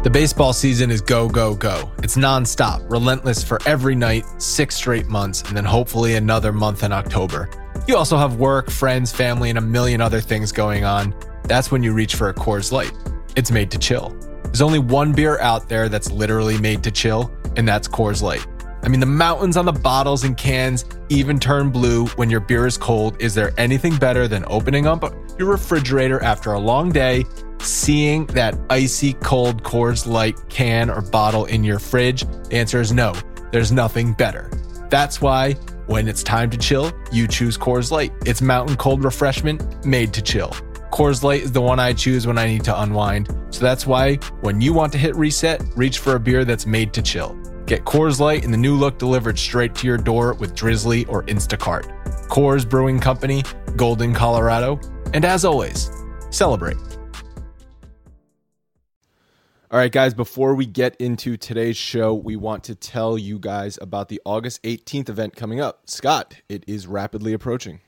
The baseball season is go, go, go. It's nonstop, relentless for every night, six straight months, and then hopefully another month in October. You also have work, friends, family, and a million other things going on. That's when you reach for a Coors Light. It's made to chill. There's only one beer out there that's literally made to chill, and that's Coors Light. I mean, the mountains on the bottles and cans even turn blue when your beer is cold. Is there anything better than opening up your refrigerator after a long day, seeing that icy cold Coors Light can or bottle in your fridge? The answer is no, there's nothing better. That's why when it's time to chill, you choose Coors Light. It's mountain cold refreshment made to chill. Coors Light is the one I choose when I need to unwind. So that's why when you want to hit reset, reach for a beer that's made to chill. Get Coors Light in the new look delivered straight to your door with Drizly or Instacart. Coors Brewing Company, Golden, Colorado. And as always, celebrate. All right, guys, before we get into today's show, we want to tell you guys about the August 18th event coming up. Scott, it is rapidly approaching.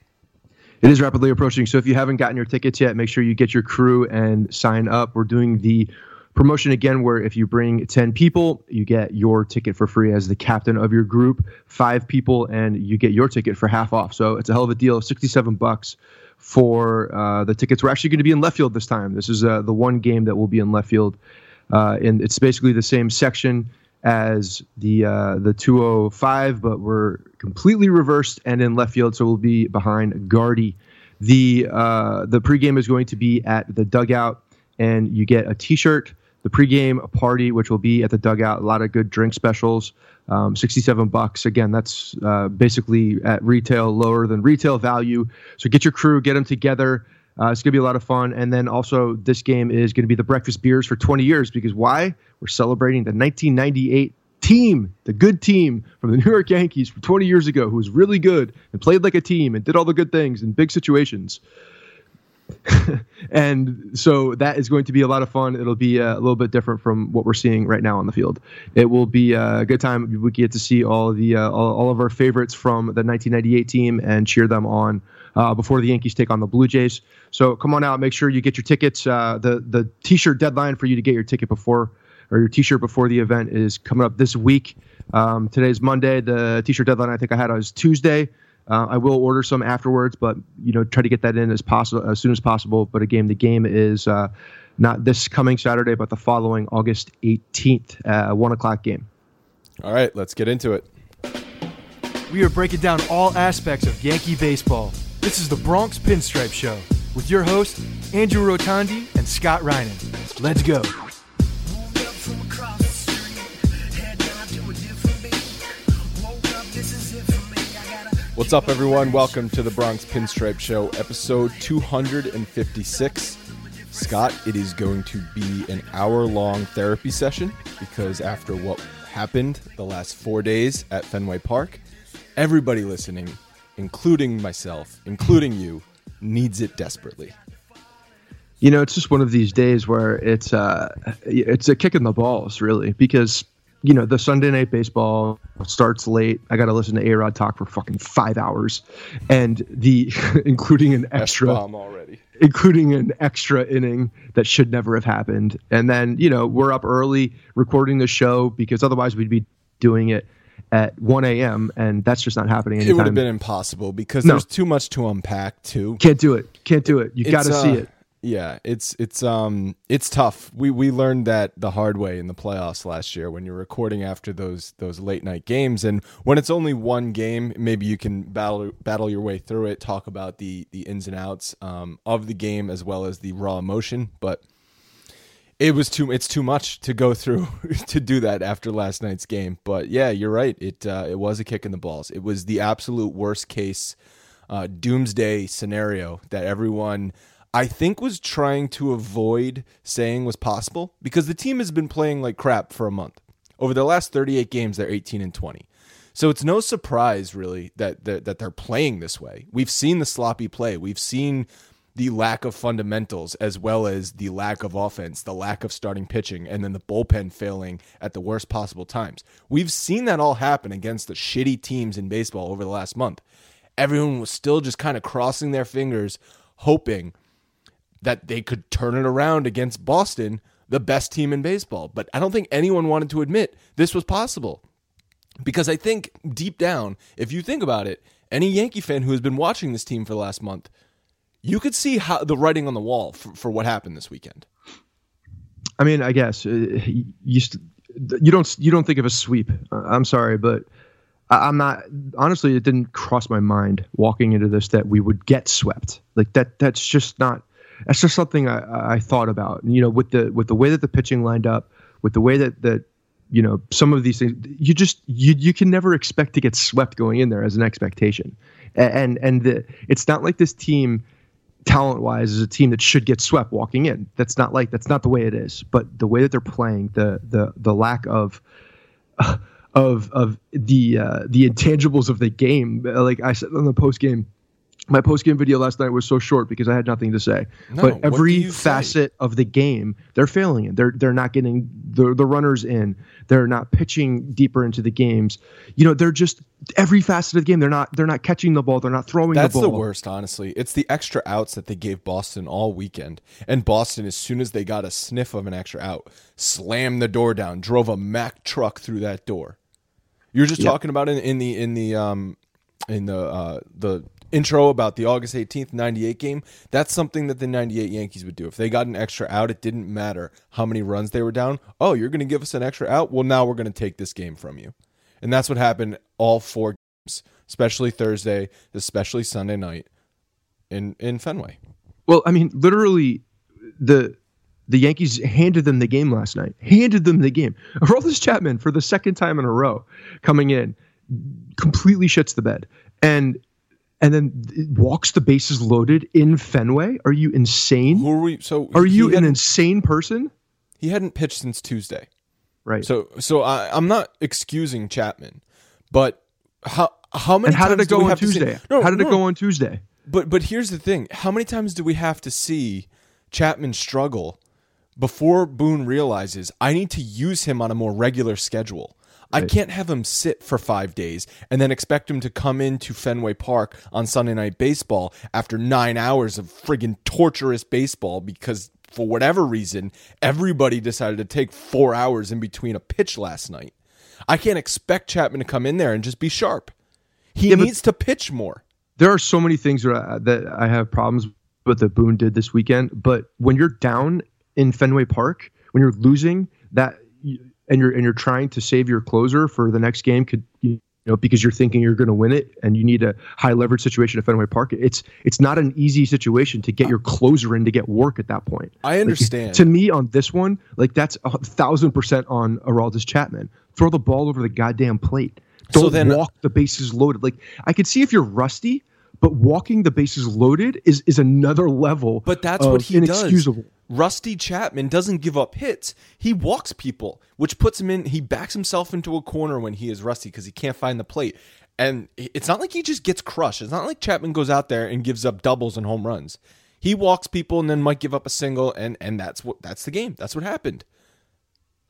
It is rapidly approaching. So if you haven't gotten your tickets yet, make sure you get your crew and sign up. We're doing the promotion again where if you bring 10 people you get your ticket for free as the captain of your group. Five people and you get your ticket for half off. So it's a hell of a deal. 67 bucks for uh, the tickets. We're actually going to be in left field this time. This is uh, the one game that will be in left field uh, and it's basically the same section as the uh, the 205 but we're completely reversed and in left field so we'll be behind Gardy the uh, the pregame is going to be at the dugout and you get a t-shirt the pregame party, which will be at the dugout. A lot of good drink specials. Um, 67 bucks. Again, that's uh, basically at retail, lower than retail value. So get your crew, get them together. Uh, it's going to be a lot of fun. And then also, this game is going to be the breakfast beers for 20 years because why? We're celebrating the 1998 team, the good team from the New York Yankees from 20 years ago, who was really good and played like a team and did all the good things in big situations. and so that is going to be a lot of fun. It'll be a little bit different from what we're seeing right now on the field. It will be a good time. We get to see all the uh, all, all, of our favorites from the 1998 team and cheer them on uh, before the Yankees take on the Blue Jays. So come on out. Make sure you get your tickets. Uh, the the T-shirt deadline for you to get your ticket before or your T-shirt before the event is coming up this week. Um, today's Monday. The T-shirt deadline I think I had was Tuesday. Uh, I will order some afterwards, but you know, try to get that in as possible as soon as possible. But again, the game is uh, not this coming Saturday, but the following August 18th, uh, one o'clock game. All right, let's get into it. We are breaking down all aspects of Yankee baseball. This is the Bronx Pinstripe Show with your hosts Andrew Rotondi and Scott Reinen. Let's go. What's up, everyone? Welcome to the Bronx Pinstripe Show, episode 256. Scott, it is going to be an hour long therapy session because after what happened the last four days at Fenway Park, everybody listening, including myself, including you, needs it desperately. You know, it's just one of these days where it's uh, it's a kick in the balls, really, because you know the Sunday night baseball starts late. I got to listen to A Rod talk for fucking five hours, and the including an extra already. including an extra inning that should never have happened. And then, you know, we're up early recording the show because otherwise we'd be doing it at 1 a.m. and that's just not happening. Anytime. It would have been impossible because No. there's too much to unpack too. Can't do it. Can't do it. You got to uh, see it. Yeah, it's it's um it's tough. We we learned that the hard way in the playoffs last year when you're recording after those those late night games and when it's only one game, maybe you can battle battle your way through it, talk about the the ins and outs um, of the game as well as the raw emotion, but it was too it's too much to go through to do that after last night's game. But yeah, you're right. It uh, it was a kick in the balls. It was the absolute worst case uh, doomsday scenario that everyone I think was trying to avoid saying was possible because the team has been playing like crap for a month. Over the last 38 games, they're 18 and 20. So it's no surprise really that that, that they're playing this way. We've seen the sloppy play. We've seen the lack of fundamentals as well as the lack of offense, the lack of starting pitching, and then the bullpen failing at the worst possible times. We've seen that all happen against the shitty teams in baseball over the last month. Everyone was still just kind of crossing their fingers, hoping that they could turn it around against Boston, the best team in baseball. But I don't think anyone wanted to admit this was possible. Because I think deep down, if you think about it, any Yankee fan who has been watching this team for the last month, you could see how the writing on the wall for, for what happened this weekend. I mean, I guess uh, you you don't you don't think of a sweep. Uh, I'm sorry, but I, I'm not. Honestly, it didn't cross my mind walking into this that we would get swept. Like that. That's just not. That's just something I, I thought about. You know, with the with the way that the pitching lined up, with the way that that you know some of these things, you just you you can never expect to get swept going in there as an expectation. And and the, it's not like this team talent wise is a team that should get swept walking in. That's not like that's not the way it is. But the way that they're playing, the the the lack of of of the uh, the intangibles of the game. Like I said on the post game, my post game video last night was so short because I had nothing to say. No, but every you say? facet of the game, they're failing in. They're they're not getting the the runners in. They're not pitching deeper into the games. You know, they're just every facet of the game. They're not they're not catching the ball. They're not throwing That's the the, worst, honestly. It's the extra outs that they gave Boston all weekend. And Boston, as soon as they got a sniff of an extra out, slammed the door down, drove a Mack truck through that door. You're just talking about in, in the in the um in the uh the intro about the August 18th 98 game. That's something that the 98 Yankees would do. If they got an extra out, it didn't matter how many runs they were down. Oh, you're going to give us an extra out? Well, now we're going to take this game from you. And that's what happened all four games, especially Thursday, especially Sunday night in in Fenway. Well, I mean, literally, the the Yankees handed them the game last night. Handed them the game. Aroldis Chapman for the second time in a row coming in, completely shits the bed, and and then walks the bases loaded in Fenway. Are you insane? Who are we? So Are you an insane person? He hadn't pitched since Tuesday. Right. So so I, I'm not excusing Chapman, but how how many and how did it go on Tuesday? No, how did no. it go on Tuesday? But but here's the thing: how many times do we have to see Chapman struggle before Boone realizes I need to use him on a more regular schedule? I can't have him sit for five days and then expect him to come into Fenway Park on Sunday Night Baseball after nine hours of friggin' torturous baseball because for whatever reason everybody decided to take four hours in between a pitch last night. I can't expect Chapman to come in there and just be sharp. He Yeah, needs to pitch more. there are so many things that I, that I have problems with that Boone did this weekend. But when you're down in Fenway Park, when you're losing that, and you're and you're trying to save your closer for the next game, could you know because you're thinking you're going to win it, and you need a high leverage situation at Fenway Park. It's it's not an easy situation to get your closer in to get work at that point. I Like, understand. to me, on this one, like that's a thousand percent on Aroldis Chapman. Throw the ball over the goddamn plate. Don't then- walk the bases loaded. Like I could see if you're rusty, but walking the bases loaded is is another level. But that's of what he inexcusable. does. Rusty Chapman doesn't give up hits. He walks people, which puts him in. He backs himself into a corner when he is rusty because he can't find the plate. And it's not like he just gets crushed. It's not like Chapman goes out there and gives up doubles and home runs. He walks people and then might give up a single, and and that's what that's the game. That's what happened.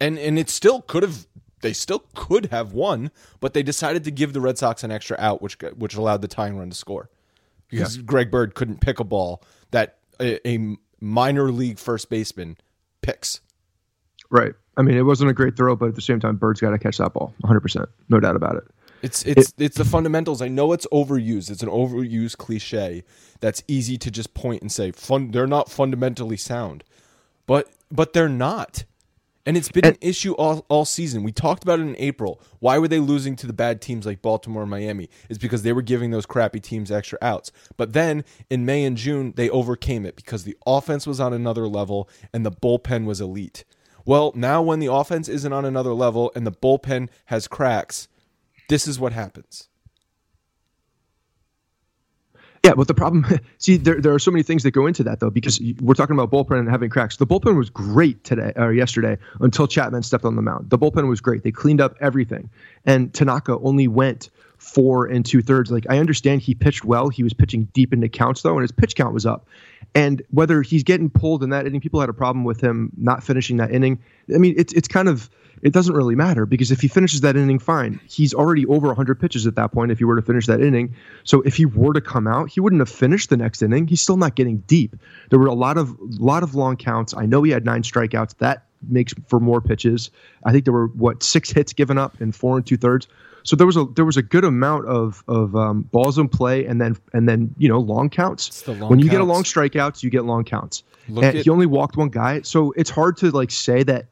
And and it still could have they still could have won, but they decided to give the Red Sox an extra out, which which allowed the tying run to score because yeah. Greg Bird couldn't pick a ball that a, a minor league first baseman picks. Right. I mean, it wasn't a great throw, but at the same time, Bird's got to catch that ball, 100, percent no doubt about it. It's it's it, it's the fundamentals. I know it's overused. It's an overused cliche that's easy to just point and say fun. They're not fundamentally sound, but but they're not. And it's been and, an issue all, all season. We talked about it in April. Why were they losing to the bad teams like Baltimore and Miami? It's because they were giving those crappy teams extra outs. But then in May and June, they overcame it because the offense was on another level and the bullpen was elite. Well, now when the offense isn't on another level and the bullpen has cracks, this is what happens. Yeah, but the problem, see, there, there are so many things that go into that though, because we're talking about bullpen and having cracks. The bullpen was great today or yesterday until Chapman stepped on the mound. The bullpen was great. They cleaned up everything, and Tanaka only went four and two thirds. Like I understand he pitched well. He was pitching deep into counts though, and his pitch count was up. And whether he's getting pulled in that inning, people had a problem with him not finishing that inning. I mean, it's it's kind of it doesn't really matter because if he finishes that inning fine, he's already over 100 pitches at that point if he were to finish that inning. So if he were to come out, he wouldn't have finished the next inning. He's still not getting deep. There were a lot of lot of long counts. I know he had nine strikeouts. That makes for more pitches. I think there were what six hits given up in four and two thirds. So there was a there was a good amount of of um, balls in play and then and then you know long counts. Long when you counts. get a long strikeouts, you get long counts. Look and at- he only walked one guy, so it's hard to like say that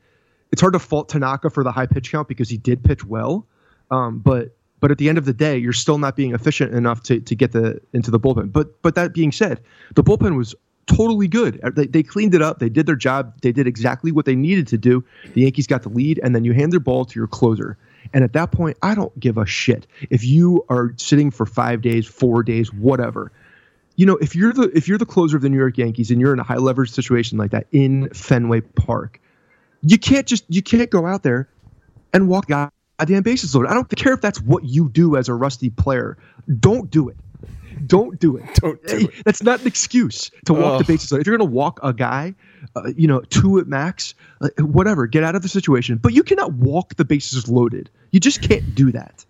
it's hard to fault Tanaka for the high pitch count because he did pitch well. Um, but but at the end of the day, you're still not being efficient enough to, to get the into the bullpen. But but that being said, the bullpen was totally good. They, they cleaned it up. They did their job. They did exactly what they needed to do. The Yankees got the lead, and then you hand their ball to your closer. And at that point, I don't give a shit if you are sitting for five days, four days, whatever. You know, if you're the if you're the closer of the New York Yankees and you're in a high leverage situation like that in Fenway Park, you can't just you can't go out there and walk goddamn bases loaded. I don't care if that's what you do as a rusty player. Don't do it. Don't do it. Don't do it. That's not an excuse to walk Ugh. the bases loaded. If you're going to walk a guy, uh, you know, two at max, uh, whatever, get out of the situation. But you cannot walk the bases loaded. You just can't do that.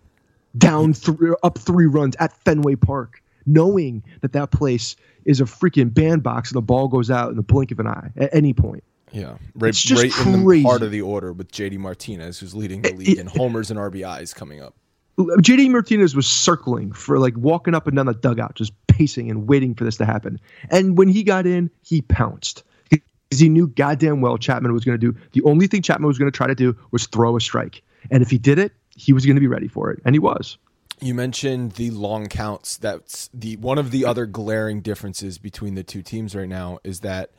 Down three, up three runs at Fenway Park, knowing that that place is a freaking bandbox and the ball goes out in the blink of an eye at any point. Yeah, right, it's just right crazy. in the part of the order with JD Martinez, who's leading the league in homers and RBIs coming up. JD Martinez was circling for like walking up and down the dugout, just pacing and waiting for this to happen. And when he got in, he pounced because he knew goddamn well Chapman was going to do. The only thing Chapman was going to try to do was throw a strike, and if he did it, he was going to be ready for it, and he was. You mentioned the long counts. That's the one of the other glaring differences between the two teams right now is that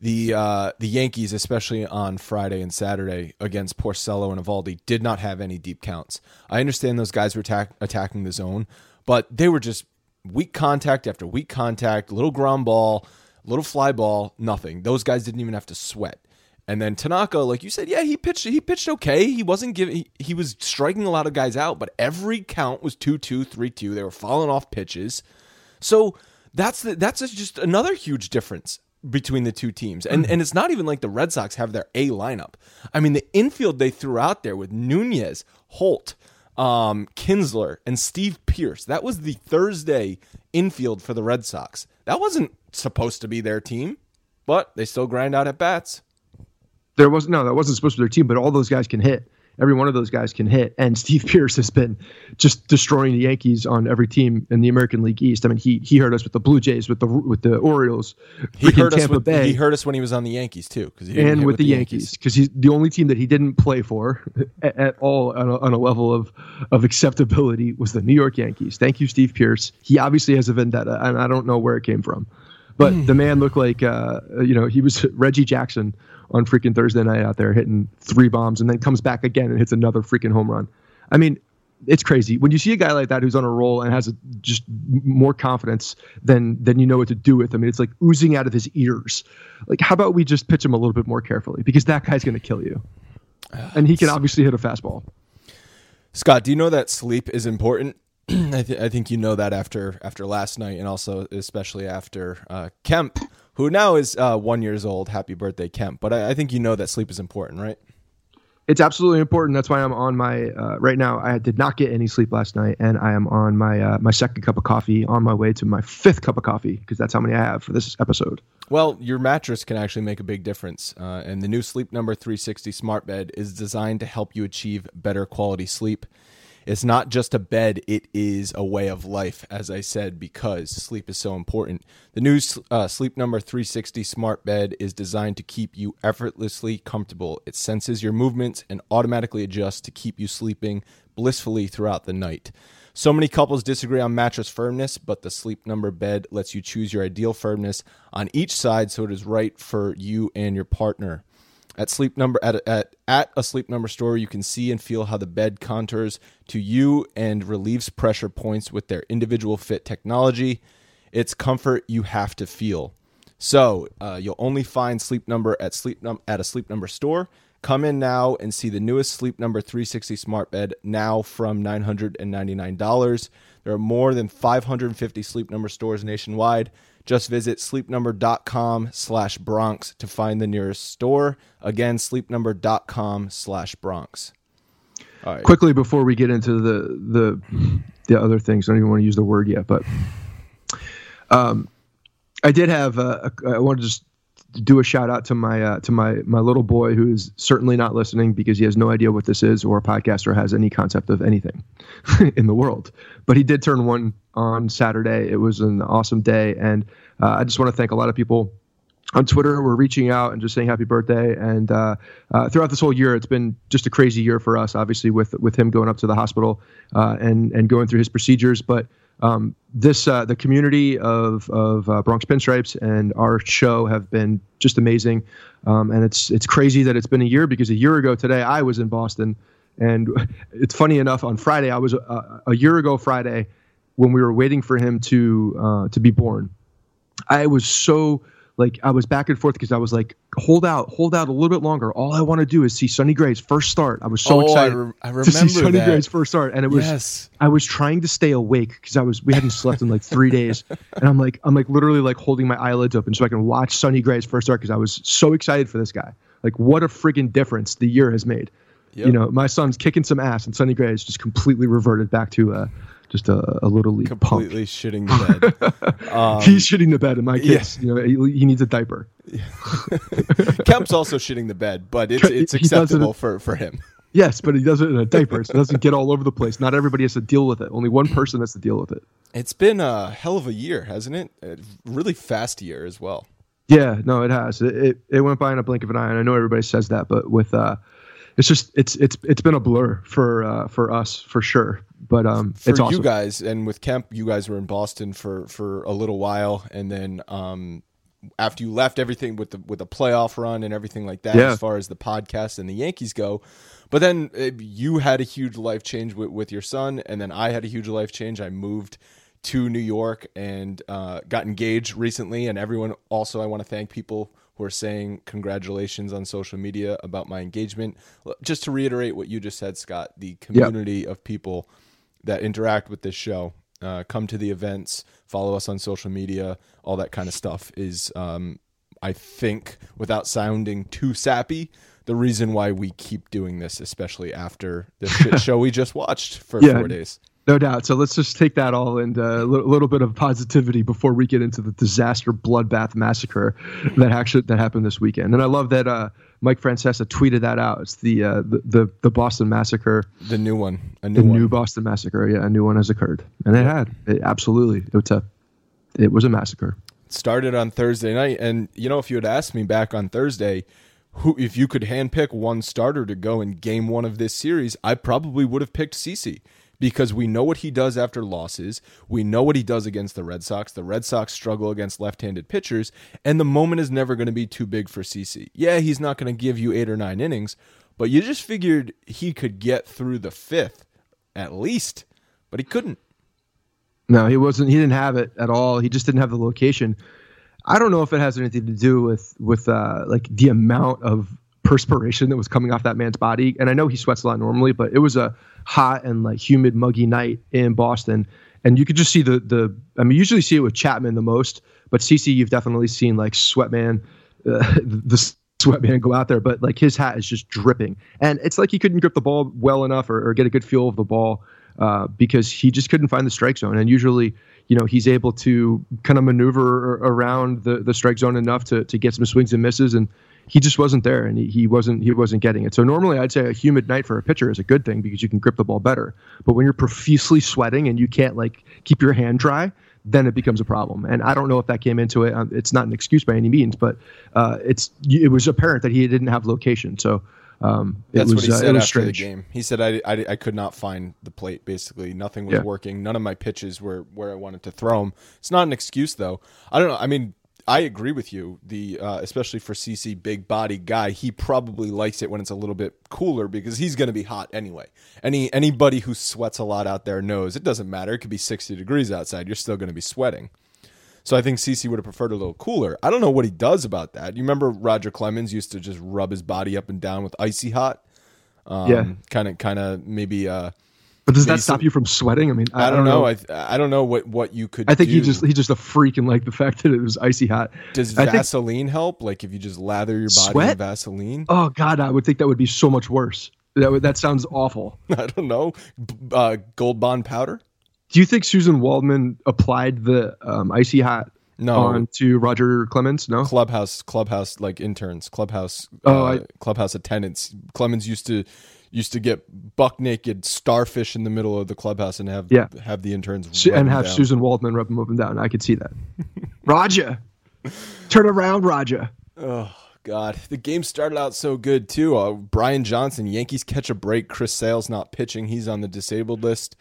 the uh, the Yankees, especially on Friday and Saturday against Porcello and Eovaldi, did not have any deep counts. I understand those guys were attack- attacking the zone, but they were just weak contact after weak contact, little ground ball, little fly ball, nothing. Those guys didn't even have to sweat. And then Tanaka, like you said, yeah, he pitched. He pitched okay. He wasn't giving. He, he was striking a lot of guys out, but every count was two two three two. They were falling off pitches. So that's the, that's just another huge difference between the two teams. And mm-hmm. and it's not even like the Red Sox have their A lineup. I mean, the infield they threw out there with Nunez, Holt, um, Kinsler, and Steve Pearce. That was the Thursday infield for the Red Sox. That wasn't supposed to be their team, but they still grind out at bats. There was no, that wasn't supposed to be their team, but all those guys can hit every one of those guys can hit. And Steve Pearce has been just destroying the Yankees on every team in the American League East. I mean, he he hurt us with the Blue Jays, with the with the Orioles, he hurt Tampa us with, Bay. He hurt us when he was on the Yankees too, because and with, with, the Yankees because he's the only team that he didn't play for at, at all on a, on a, level of of acceptability was the New York Yankees. Thank you, Steve Pearce. He obviously has a vendetta, and I don't know where it came from. But mm. the man looked like, uh, you know, he was Reggie Jackson on freaking Thursday night out there hitting three bombs and then comes back again and hits another freaking home run. I mean, it's crazy when you see a guy like that who's on a roll and has a, just more confidence than than you know what to do with. I mean, it's like oozing out of his ears. Like, how about we just pitch him a little bit more carefully because that guy's going to kill you, and he can obviously hit a fastball. Scott, do you know that sleep is important? I, th- I think you know that after after last night, and also especially after uh, Kemp who now is uh, one years old. Happy birthday, Kemp! But I, I think you know that sleep is important, right? It's absolutely important. That's why I'm on my uh, right now. I did not get any sleep last night, and I am on my uh, my second cup of coffee, on my way to my fifth cup of coffee because that's how many I have for this episode. Well, your mattress can actually make a big difference, uh, and the new Sleep Number 360 smart bed is designed to help you achieve better quality sleep. It's not just a bed, it is a way of life, as I said, because sleep is so important. The new uh, Sleep Number 360 smart bed is designed to keep you effortlessly comfortable. It senses your movements and automatically adjusts to keep you sleeping blissfully throughout the night. So many couples disagree on mattress firmness, but the Sleep Number bed lets you choose your ideal firmness on each side so it is right for you and your partner. At Sleep Number at, at at a Sleep Number store, you can see and feel how the bed contours to you and relieves pressure points with their individual fit technology. It's comfort you have to feel. So uh, you'll only find Sleep Number at Sleep Num- at a Sleep Number store. Come in now and see the newest Sleep Number 360 smart bed now from $999. There are more than 550 Sleep Number stores nationwide. Just visit sleepnumber.com slash Bronx to find the nearest store. Again, sleepnumber.com slash Bronx. Right. Quickly before we get into the the the other things, I don't even want to use the word yet, but um, I did have I wanted to just do a shout out to my uh, to my my little boy who is certainly not listening because he has no idea what this is or a podcast or has any concept of anything in the world. But he did turn one on Saturday. It was an awesome day, and uh, I just want to thank a lot of people on Twitter were reaching out and just saying happy birthday. And uh, uh, throughout this whole year, it's been just a crazy year for us. Obviously, with with him going up to the hospital uh, and and going through his procedures, but um, this uh, the community of of uh, Bronx Pinstripes and our show have been just amazing, um, and it's it's crazy that it's been a year because a year ago today I was in Boston, and it's funny enough on Friday I was uh, a year ago Friday when we were waiting for him to uh, to be born. I was so like I was back and forth because I was like, hold out, hold out a little bit longer. All I want to do is see Sonny Gray's first start. I was so oh, excited I, re- I to see Sonny that. Gray's first start, and it was yes. I was trying to stay awake because I was we hadn't slept in like three days, and I'm like I'm like literally like holding my eyelids open so I can watch Sonny Gray's first start because I was so excited for this guy. Like what a freaking difference the year has made. Yep. You know, my son's kicking some ass, and Sonny Gray has just completely reverted back to uh, just a, a little league completely punk. shitting the bed. Um, He's shitting the bed, and my kids, yeah. you know, he, he, needs a diaper. Kemp's also shitting the bed, but it's it's acceptable it, for for him. Yes, but he does it in a diaper, so it doesn't get all over the place. Not everybody has to deal with it. Only one person has to deal with it. It's been a hell of a year, hasn't it? A really fast year as well. Yeah, no, it has. It, it, it went by in a blink of an eye, and I know everybody says that, but with uh, it's just it's it's it's been a blur for uh, for us for sure. But um, for it's awesome. you guys and with Kemp, you guys were in Boston for for a little while, and then um, after you left everything with the with the playoff run and everything like that, yeah. as far as the podcast and the Yankees go. But then uh, you had a huge life change with, with your son, and then I had a huge life change. I moved to New York and uh, got engaged recently, and everyone also I want to thank people who are saying congratulations on social media about my engagement. Just to reiterate what you just said, Scott, the community yep. of people that interact with this show, uh, come to the events, follow us on social media, all that kind of stuff is, um, I think, without sounding too sappy, the reason why we keep doing this, especially after the shit show we just watched for yeah. four days. No doubt. So let's just take that all and uh, a little bit of positivity before we get into the disaster bloodbath massacre that actually that happened this weekend. And I love that uh, Mike Francesa tweeted that out. It's the, uh, the, the the Boston massacre, the new one, a new the one. new Boston massacre. Yeah, a new one has occurred, and it had it, absolutely. It was a it was a massacre. It started on Thursday night, and you know, if you had asked me back on Thursday. Who, if you could handpick one starter to go in game one of this series, I probably would have picked CC because we know what he does after losses. We know what he does against the Red Sox. The Red Sox struggle against left handed pitchers, and the moment is never going to be too big for CC. Yeah, he's not going to give you eight or nine innings, but you just figured he could get through the fifth at least, but he couldn't. No, he wasn't. He didn't have it at all. He just didn't have the location. I don't know if it has anything to do with with uh, like the amount of perspiration that was coming off that man's body. And I know he sweats a lot normally, but it was a hot and like humid, muggy night in Boston. And you could just see the the I mean, usually see it with Chapman the most, But CC, you've definitely seen like Sweatman, uh, the Sweatman go out there, but like his hat is just dripping, and it's like he couldn't grip the ball well enough or, or get a good feel of the ball uh, because he just couldn't find the strike zone. And usually, you know, he's able to kind of maneuver around the the strike zone enough to to get some swings and misses and he just wasn't there and he, he wasn't he wasn't getting it. So normally I'd say a humid night for a pitcher is a good thing because you can grip the ball better. But when you're profusely sweating and you can't like keep your hand dry, then it becomes a problem. And I don't know if that came into it. Um, it's not an excuse by any means, but uh, it's it was apparent that he didn't have location. So um, That's was, what he uh, said after strange. the game. He said, I, I, I could not find the plate, basically. Nothing was Yeah. working. None of my pitches were where I wanted to throw them. It's not an excuse, though. I don't know. I mean, I agree with you. The uh, Especially for CC, big body guy, he probably likes it when it's a little bit cooler because he's going to be hot anyway. Any Anybody who sweats a lot out there knows it doesn't matter. It could be 60 degrees outside. You're still going to be sweating. So I think CC would have preferred a little cooler. I don't know what he does about that. You remember Roger Clemens used to just rub his body up and down with icy hot. Um, Yeah. kind of, kind of maybe. Uh, But does that stop you from sweating? I mean, I, don't know. I I don't know what what you could. I think he just he's just a freak and like the fact that it was icy hot. does I Vaseline help? Like if you just lather your body in Vaseline. Oh God, I would think that would be so much worse. That would, that sounds awful. I don't know. B- Uh, Gold Bond powder. Do you think Susan Waldman applied the um, icy hot No. on to Roger Clemens? No. clubhouse clubhouse like interns clubhouse Oh, uh, I- clubhouse attendants clemens used to used to get buck naked starfish in the middle of the clubhouse and have Yeah. have the interns Su- and have down. Susan Waldman rub them up and down. I could see that. Roger, turn around, Roger. oh god the game started out so good too uh, brian johnson yankees catch a break chris sale's not pitching he's on the disabled list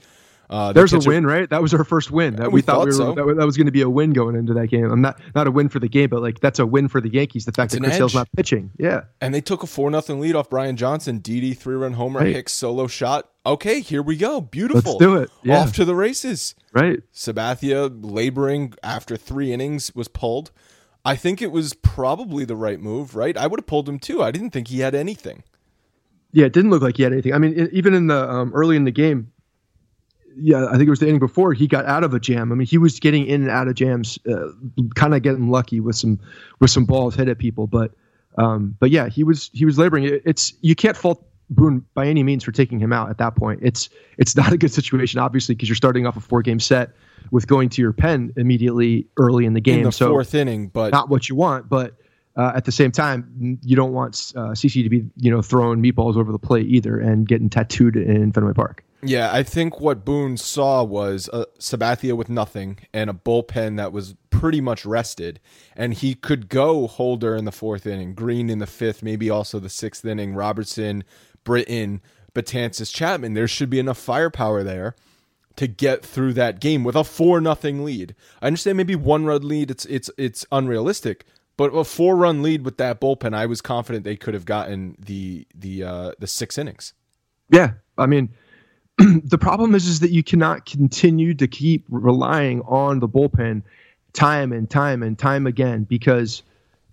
uh, they There's a win, right? That was our first win. That we we, thought, thought we were, so. that, was- that was going to be a win going into that game. I'm not not a win for the game, but like that's a win for the Yankees. The fact It's that Chris edge. not pitching. Yeah. and they took a four nothing lead off Brian Johnson. Didi three run homer, Right. Hicks solo shot. Okay, here we go. Beautiful. Let's do it. Yeah. Off to the races. Right. Sabathia laboring after three innings was pulled. I think it was probably the right move, right? I would have pulled him too. I didn't think he had anything. Yeah, it didn't look like he had anything. I mean, even in the um, early in the game, yeah, I think it was the inning before he got out of a jam. I mean, he was getting in and out of jams, uh, kind of getting lucky with some with some balls hit at people. But um, but yeah, he was he was laboring. It, it's you can't fault Boone by any means for taking him out at that point. It's it's not a good situation, obviously, because you're starting off a four game set with going to your pen immediately early in the game. in the so fourth inning, but not what you want, but uh, at the same time, you don't want uh, CC to be, you know, throwing meatballs over the plate either and getting tattooed in Fenway Park. Yeah, I think what Boone saw was uh, Sabathia with nothing and a bullpen that was pretty much rested, and he could go Holder in the fourth inning, Green in the fifth, maybe also the sixth inning, Robertson, Britton, Betances, Chapman. There should be enough firepower there to get through that game with a four nothing lead. I understand maybe one run lead, it's it's it's unrealistic. But a four run lead with that bullpen, I was confident they could have gotten the the uh, the six innings. Yeah, I mean, the problem is is that you cannot continue to keep relying on the bullpen time and time and time again because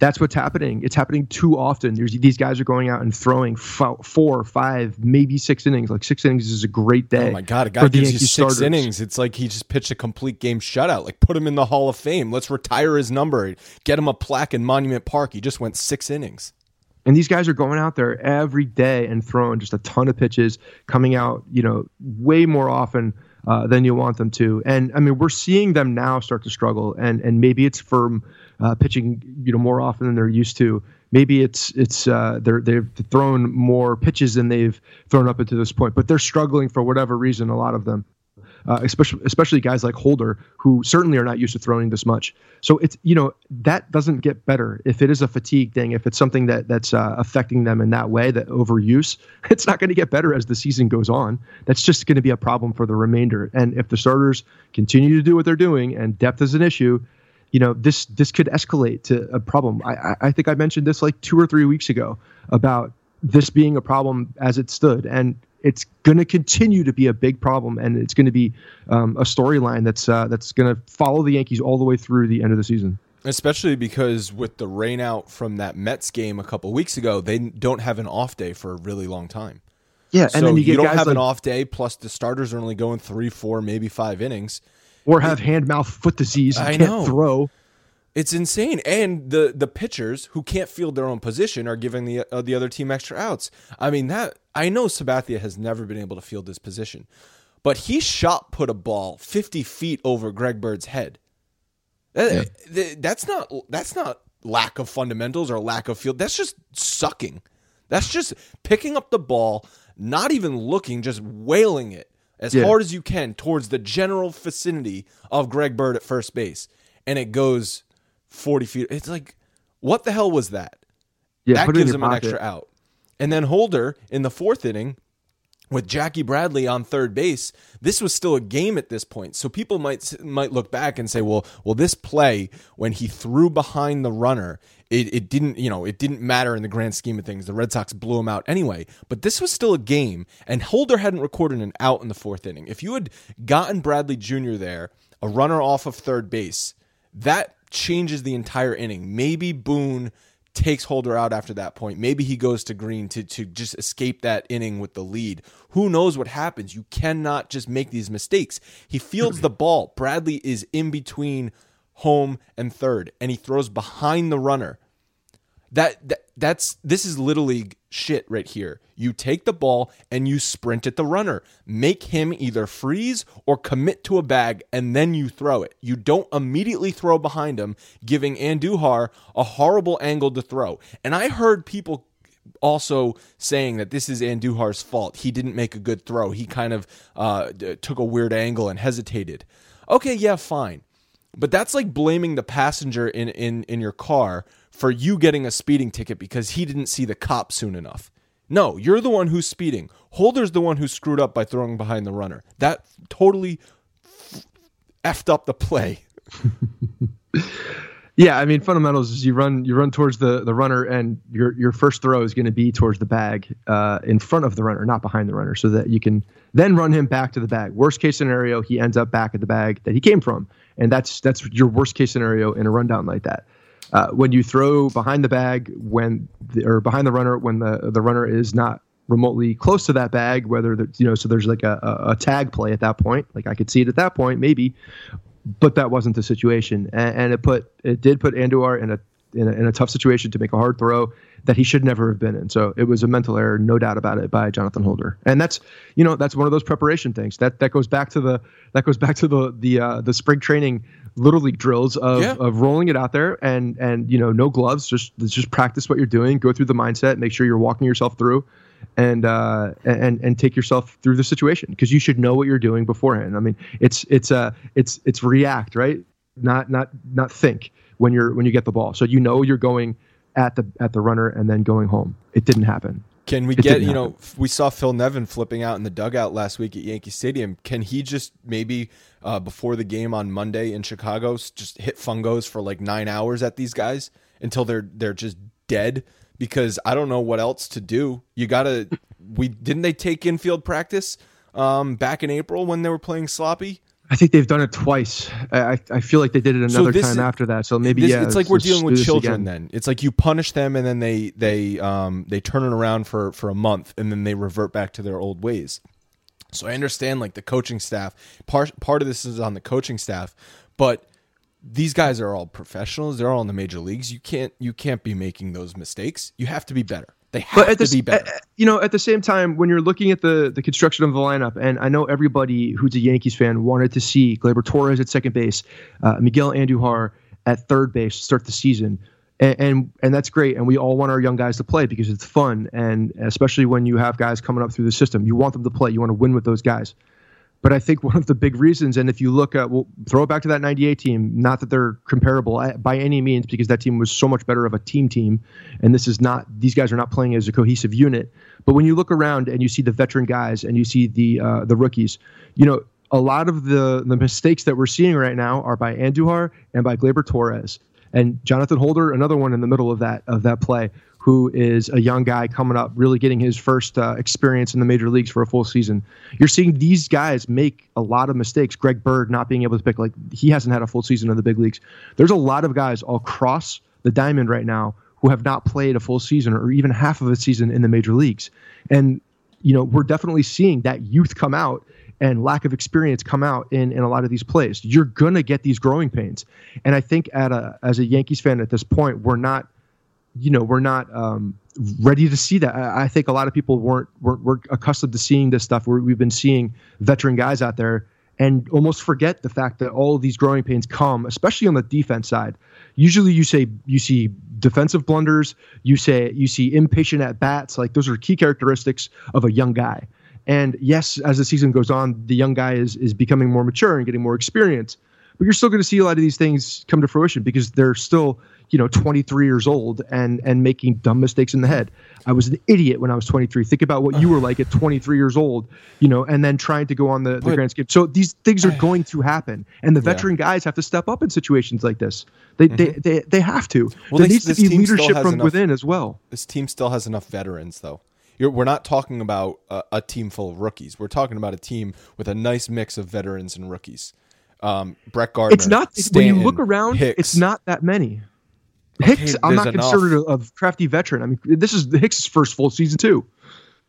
that's what's happening. It's happening too often. There's these guys are going out and throwing fo- four, five, maybe six innings. Like six innings is a great oh day. Oh my god, a guy gives you six starters. innings. It's like he just pitched a complete game shutout. Like put him in the Hall of Fame. Let's retire his number. Get him a plaque in Monument Park. He just went six innings. And these guys are going out there every day and throwing just a ton of pitches, coming out, you know, way more often uh, than you want them to. And I mean, we're seeing them now start to struggle, and and maybe it's from uh, pitching, you know, more often than they're used to. Maybe it's it's uh, they're they've thrown more pitches than they've thrown up until this point, but they're struggling for whatever reason. A lot of them. Uh, especially especially guys like Holder, who certainly are not used to throwing this much. So it's you know that doesn't get better if it is a fatigue thing. If it's something that that's uh, affecting them in that way, that overuse, it's not going to get better as the season goes on. That's just going to be a problem for the remainder. And if the starters continue to do what they're doing, and depth is an issue, you know this this could escalate to a problem. I, I- I think I mentioned this like two or three weeks ago about this being a problem as it stood, and it's going to continue to be a big problem, and it's going to be um, a storyline that's uh, that's going to follow the Yankees all the way through the end of the season. Especially because with the rain out from that Mets game a couple weeks ago, they don't have an off day for a really long time. Yeah, and then you get don't have like, an off day. Plus, the starters are only going three, four, maybe five innings. or have hand, mouth, foot disease, and I can't know. throw. It's insane, and the the pitchers who can't field their own position are giving the uh, the other team extra outs. I mean that I know Sabathia has never been able to field this position, but he shot put a ball fifty feet over Greg Bird's head. That, yeah. That's not that's not lack of fundamentals or lack of field. That's just sucking. That's just picking up the ball, not even looking, just wailing it as yeah. hard as you can towards the general vicinity of Greg Bird at first base, and it goes 40 feet. It's like, what the hell was that? Yeah, that gives him pocket. an extra out. And then Holder in the fourth inning with Jackie Bradley on third base, this was still a game at this point. So people might might look back and say, well, well, this play when he threw behind the runner, it, it didn't, you know, it didn't matter in the grand scheme of things. The Red Sox blew him out anyway. But this was still a game, and Holder hadn't recorded an out in the fourth inning. If you had gotten Bradley Jr. there, a runner off of third base, that changes the entire inning. Maybe Boone takes Holder out after that point. Maybe he goes to Green to to just escape that inning with the lead. Who knows what happens? You cannot just make these mistakes. He fields the ball. Bradley is in between home and third and he throws behind the runner. That, that that's this is little league shit right here. You take the ball and you sprint at the runner. Make him either freeze or commit to a bag and then you throw it. You don't immediately throw behind him, giving Andujar a horrible angle to throw. And I heard people also saying that this is Andujar's fault. He didn't make a good throw. He kind of uh, took a weird angle and hesitated. Okay, yeah, fine. But that's like blaming the passenger in, in, in your car for you getting a speeding ticket because he didn't see the cop soon enough. No, you're the one who's speeding. Holder's the one who screwed up by throwing behind the runner. That totally effed up the play. yeah, I mean fundamentals is you run you run towards the the runner and your your first throw is going to be towards the bag uh, in front of the runner, not behind the runner, so that you can then run him back to the bag. Worst case scenario, he ends up back at the bag that he came from, and that's that's your worst case scenario in a rundown like that. Uh, when you throw behind the bag when the, or behind the runner when the the runner is not remotely close to that bag, whether the, you know, so there's like a, a, tag play at that point. Like I could see it at that point, maybe, but that wasn't the situation, and, and it put it did put Andujar in a, in a in a tough situation to make a hard throw that he should never have been in. So it was a mental error, no doubt about it, by Jonathan Holder. And that's you know that's one of those preparation things that that goes back to the that goes back to the the uh, the spring training league drills of, yeah. of rolling it out there and and you know no gloves just just practice what you're doing go through the mindset make sure you're walking yourself through and uh and and take yourself through the situation because you should know what you're doing beforehand. I mean it's it's uh it's it's react right? Not not not think when you're when you get the ball. So you know you're going at the at the runner and then going home. It didn't happen can we get, you know, we saw Phil Nevin flipping out in the dugout last week at Yankee Stadium. Can he just maybe uh, before the game on Monday in Chicago just hit fungos for like nine hours at these guys until they're they're just dead? Because I don't know what else to do. You gotta. We didn't they take infield practice um, back in April when they were playing sloppy. I think they've done it twice. I, I feel like they did it another so time after that. So maybe this, yeah, it's like we're dealing with children. Then it's like you punish them and then they they um they turn it around for for a month and then they revert back to their old ways. So I understand like the coaching staff. Part part of this is on the coaching staff, but these guys are all professionals. They're all in the major leagues. You can't you can't be making those mistakes. You have to be better. They have but to be better. You know, at the same time, when you're looking at the the construction of the lineup, and I know everybody who's a Yankees fan wanted to see Gleyber Torres at second base, uh, Miguel Andujar at third base start the season. And, and, and that's great, and we all want our young guys to play because it's fun, and especially when you have guys coming up through the system, you want them to play. You want to win with those guys. But I think one of the big reasons, and if you look at, we'll throw it back to that 98 team, not that they're comparable by any means, because that team was so much better of a team team. And this is not, these guys are not playing as a cohesive unit. But when you look around and you see the veteran guys and you see the, uh, the rookies, you know, a lot of the, the mistakes that we're seeing right now are by Andujar and by Gleyber Torres. And Jonathan Holder, another one in the middle of that of that play, who is a young guy coming up, really getting his first uh, experience in the major leagues for a full season. You're seeing these guys make a lot of mistakes. Greg Bird not being able to pick, like, he hasn't had a full season in the big leagues. There's a lot of guys all across the diamond right now who have not played a full season or even half of a season in the major leagues. And, you know, we're definitely seeing that youth come out and lack of experience come out in, in a lot of these plays. You're gonna get these growing pains, and I think at a as a Yankees fan at this point, we're not, you know, we're not um, ready to see that. I, I, think a lot of people weren't, weren't weren't accustomed to seeing this stuff. Where we've been seeing veteran guys out there and almost forget the fact that all of these growing pains come, especially on the defense side. Usually, you say you see defensive blunders, you say you see impatient at bats. Like those are key characteristics of a young guy. And yes, as the season goes on, the young guy is is becoming more mature and getting more experience. But you're still going to see a lot of these things come to fruition because they're still you know 23 years old and and making dumb mistakes in the head. I was an idiot when i was 23 think about what you were like at 23 years old you know and then trying to go on the, the grand scheme. So these things are going to happen. And the veteran yeah. guys have to step up in situations like this. They mm-hmm. they, they, they have to. Well, there needs to be leadership from enough, within as well. this team still has enough veterans though we're not talking about a, a, team full of rookies. We're talking about a team with a nice mix of veterans and rookies. Um, Brett Gardner. It's not Stanton, when you look around. Hicks. It's not that many. Hicks, I'm not enough. considered a, a, crafty veteran. I mean, this is Hicks's first full season too.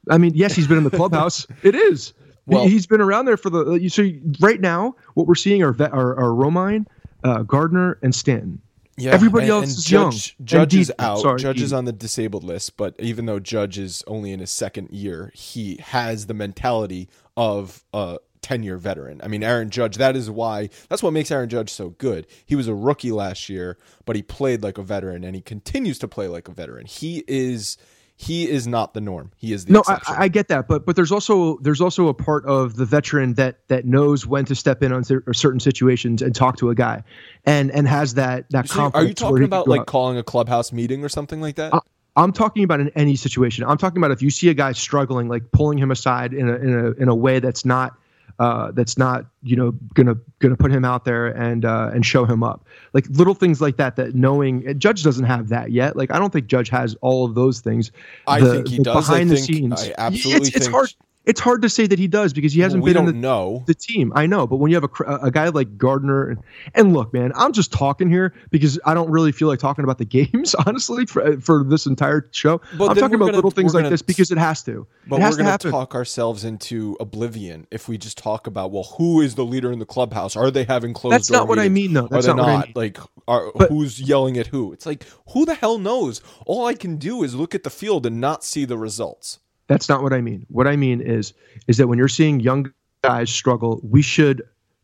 I mean, yes, he's been in the clubhouse. it is. Well, he's been around there for the. You so right now, what we're seeing are are, are Romine, uh, Gardner, and Stanton. Yeah, everybody and, else and is Judge, young. Judge is out. Sorry, Judge is on the disabled list, but even though Judge is only in his second year, he has the mentality of a 10 year veteran. I mean, Aaron Judge, that is why, that's what makes Aaron Judge so good. He was a rookie last year, but he played like a veteran and he continues to play like a veteran. He is. He is not the norm. He is the no. I, I, get that, but but there's also there's also a part of the veteran that that knows when to step in on certain situations and talk to a guy, and and has that that so confidence. Are you talking about like out. calling a clubhouse meeting or something like that? Uh, I'm talking about in any situation. I'm talking about if you see a guy struggling, like pulling him aside in a in a in a way that's not uh, that's not you know gonna gonna put him out there and uh, and show him up. Like little things like that that knowing judge doesn't have that yet. Like i don't think judge has all of those things. I the, think he does. Behind I the scenes. I absolutely it's, it's hard it's hard to say that he does because he hasn't we been in the, know. the team. I know, but when you have a, a guy like Gardner, and, and look, man, I'm just talking here because I don't really feel like talking about the games, honestly, for, for this entire show. But I'm talking about gonna, little things like gonna, this because it has to. But we're going to talk ourselves into oblivion if we just talk about well, who is the leader in the clubhouse? Are they having closed? That's not what meetings? I mean, though. That's are they not, not? I mean. Like, are, but, who's yelling at who? It's like who the hell knows? All I can do is look at the field and not see the results. That's not what I mean. What I mean is is that when you're seeing young guys struggle, we should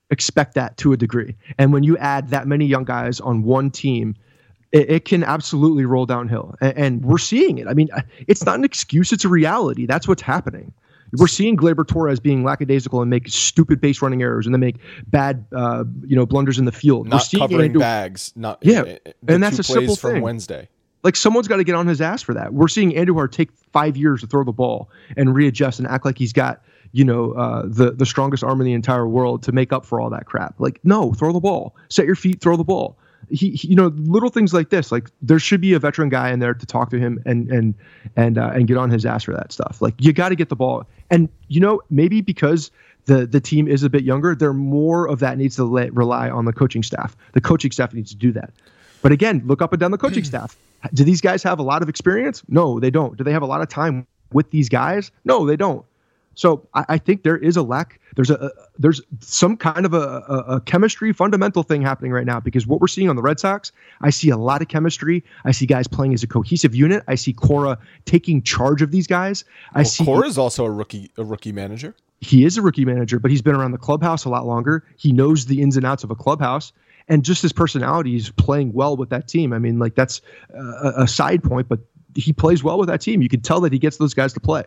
expect that to a degree. And when you add that many young guys on one team, it, it can absolutely roll downhill. And, and, we're seeing it. I mean, it's not an excuse; it's a reality. That's what's happening. We're seeing Gleyber Torres being lackadaisical and make stupid base running errors and then make bad, uh, you know, blunders in the field. Not covering Andrew, bags. Not yeah, uh, and that's a simple from thing. Wednesday. Like someone's got to get on his ass for that. We're seeing Andujar take five years to throw the ball and readjust and act like he's got you know uh, the the strongest arm in the entire world to make up for all that crap. Like no, throw the ball, set your feet, throw the ball. He, he, you know little things like this like there should be a veteran guy in there to talk to him and and and uh, and get on his ass for that stuff like you got to get the ball and you know maybe because the the team is a bit younger there more of that needs to lay, rely on the coaching staff the coaching staff needs to do that but again look up and down the coaching staff do these guys have a lot of experience? No, they don't. Do they have a lot of time with these guys? No, they don't. So I, I think there is a lack. There's a, a there's some kind of a, a, a, chemistry fundamental thing happening right now because what we're seeing on the Red Sox, I see a lot of chemistry. I see guys playing as a cohesive unit. I see Cora taking charge of these guys. I well, see Cora is also a rookie a rookie manager. He is a rookie manager, but he's been around the clubhouse a lot longer. He knows the ins and outs of a clubhouse and just his personality is playing well with that team. I mean, like that's a, a side point, but he plays well with that team. You can tell that he gets those guys to play.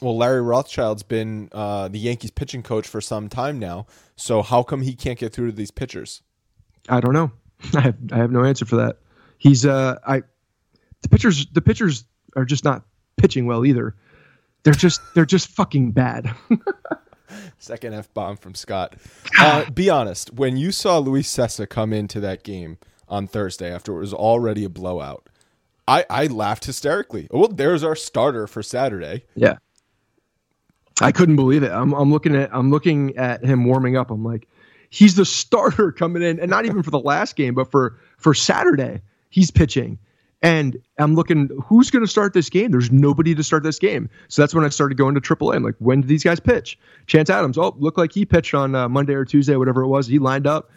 Well, Larry Rothschild's been uh, the Yankees pitching coach for some time now. So how come he can't get through to these pitchers? I don't know. I have I have no answer for that. He's uh I the pitchers the pitchers are just not pitching well either. They're just they're just fucking bad. Second F bomb from Scott. Uh, be honest, when you saw Luis Cessa come into that game on Thursday after it was already a blowout, I, I laughed hysterically. Well, there's our starter for Saturday. Yeah. I couldn't believe it. I'm, I'm looking at I'm looking at him warming up. I'm like, he's the starter coming in, and not even for the last game, but for for Saturday, he's pitching And I'm looking, who's going to start this game? There's nobody to start this game. So that's when I started going to AAA. I'm like, when do these guys pitch? Chance Adams. Oh, looked like he pitched on uh, Monday or Tuesday, whatever it was. He lined up.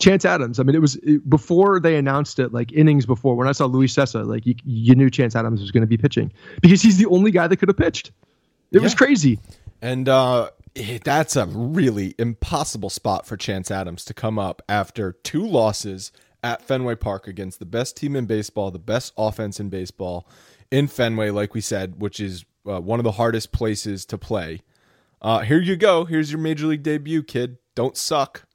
Chance Adams. I mean, it was it, before they announced it, like innings before. When I saw Luis Cessa, like you, you knew Chance Adams was going to be pitching because he's the only guy that could have pitched. It yeah. was crazy. And uh, that's a really impossible spot for Chance Adams to come up after two losses at Fenway Park against the best team in baseball, the best offense in baseball in Fenway, like we said, which is uh, one of the hardest places to play. Uh, here you go. Here's your major league debut, kid. Don't suck.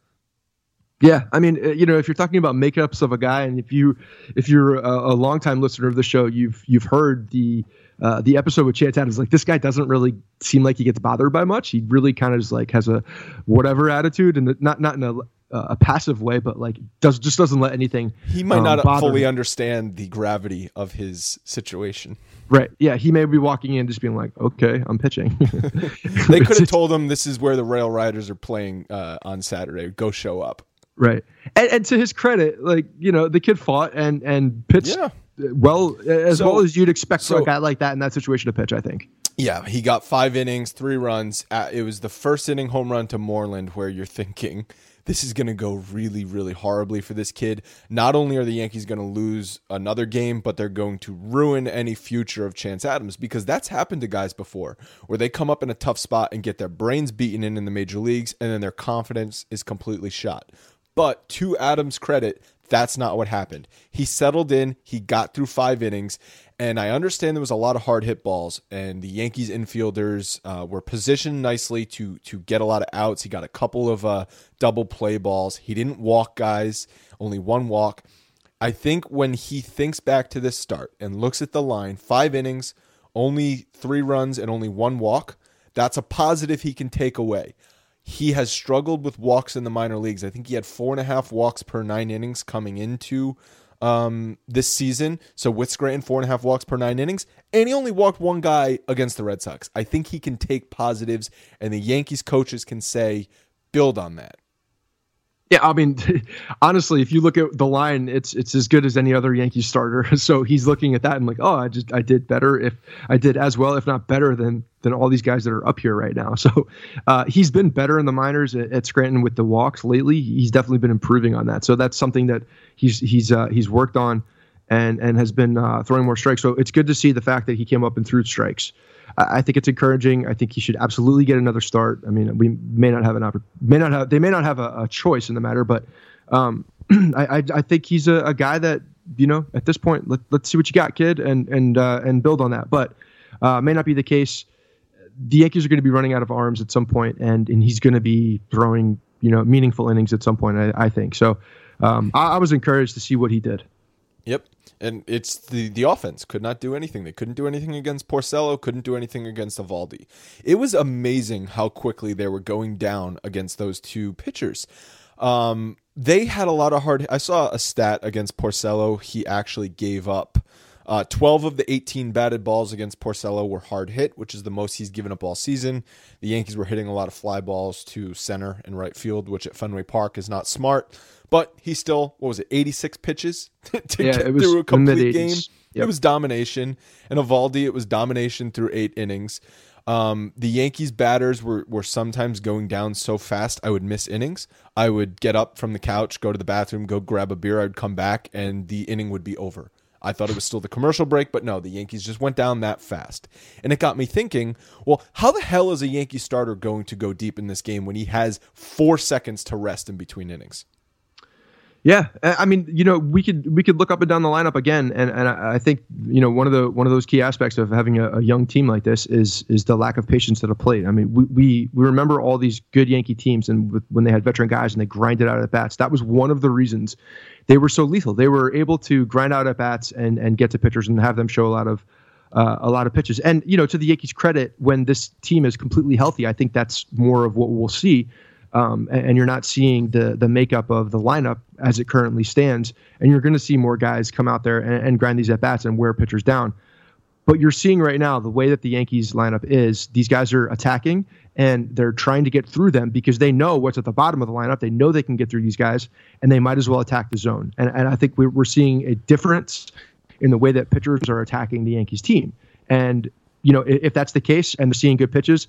Yeah, I mean, uh, you know, if you're talking about makeups of a guy, and if you if you're a, a longtime listener of the show, you've you've heard the uh, the episode with Chance Adams. Like this guy doesn't really seem like he gets bothered by much. He really kind of just like has a whatever attitude, and not not in a uh, a passive way, but like does just doesn't let anything. He might um, not fully him. understand the gravity of his situation. Right. Yeah. He may be walking in just being like, "Okay, I'm pitching." they could have told him this is where the Rail Riders are playing uh, on Saturday. Go show up. Right. And, and, to his credit, like you know, the kid fought and and pitched yeah. well as so, well as you'd expect so, for a guy like that in that situation to pitch. I think. Yeah, he got five innings, three runs. it was the first inning home run to Moreland, where you're thinking this is going to go really, really horribly for this kid. Not only are the Yankees going to lose another game, but they're going to ruin any future of Chance Adams because that's happened to guys before where they come up in a tough spot and get their brains beaten in in the major leagues and then their confidence is completely shot. But to Adams' credit, that's not what happened. He settled in, he got through five innings, and I understand there was a lot of hard hit balls, and the Yankees infielders uh, were positioned nicely to to get a lot of outs. He got a couple of uh, double play balls. He didn't walk guys, only one walk. I think when he thinks back to this start and looks at the line, five innings, only three runs, and only one walk, that's a positive he can take away. He has struggled with walks in the minor leagues. I think he had four and a half walks per nine innings coming into um, this season. So with Scranton, four and a half walks per nine innings, and he only walked one guy against the Red Sox. I think he can take positives, and the Yankees coaches can say, build on that. Yeah, I mean, honestly, if you look at the line, it's it's as good as any other Yankee starter. So he's looking at that and like, oh, I just I did better if I did as well, if not better than than all these guys that are up here right now. So uh, he's been better in the minors at, at, Scranton with the walks lately. He's definitely been improving on that. So that's something that he's he's uh, he's worked on and and has been uh, throwing more strikes. So it's good to see the fact that he came up and threw strikes. I think it's encouraging. I think he should absolutely get another start. I mean, we may not have an oppor- may not have they may not have a, a choice in the matter, but um, I, I, I think he's a, a, guy that you know at this point let, let's see what you got, kid, and and uh, and build on that. But uh, may not be the case. The Yankees are going to be running out of arms at some point, and and he's going to be throwing you know meaningful innings at some point. I, I think so. Um, I, I was encouraged to see what he did. Yep and it's the the offense could not do anything. They couldn't do anything against Porcello, couldn't do anything against Eovaldi. It was amazing how quickly they were going down against those two pitchers. Um, they had a lot of hard. I saw a stat against Porcello. He actually gave up. Uh, 12 of the 18 batted balls against Porcello were hard hit, which is the most he's given up all season. The Yankees were hitting a lot of fly balls to center and right field, which at Fenway Park is not smart. But he still, what was it, 86 pitches to yeah, get through a complete game? Yep. It was domination. And Eovaldi, it was domination through eight innings. Um, the Yankees batters were, were sometimes going down so fast I would miss innings. I would get up from the couch, go to the bathroom, go grab a beer. I'd come back, and the inning would be over. I thought it was still the commercial break, but no, the Yankees just went down that fast. And it got me thinking, well, how the hell is a Yankee starter going to go deep in this game when he has four seconds to rest in between innings? Yeah, I mean, you know, we could we could look up and down the lineup again, and, and I think you know one of the one of those key aspects of having a, a young team like this is is the lack of patience at a plate. I mean, we we, we remember all these good Yankee teams, and with, when they had veteran guys and they grinded out at bats, that was one of the reasons they were so lethal. They were able to grind out at bats and and get to pitchers and have them show a lot of uh, a lot of pitches. And you know, to the Yankees' credit, when this team is completely healthy, I think that's more of what we'll see um, and, and, you're not seeing the the makeup of the lineup as it currently stands. And you're going to see more guys come out there and, and grind these at bats and wear pitchers down. But you're seeing right now the way that the Yankees lineup is. These guys are attacking and they're trying to get through them because they know what's at the bottom of the lineup. They know they can get through these guys, and they might as well attack the zone. And, and I think we're, we're seeing a difference in the way that pitchers are attacking the Yankees team. And you know, if that's the case and they're seeing good pitches,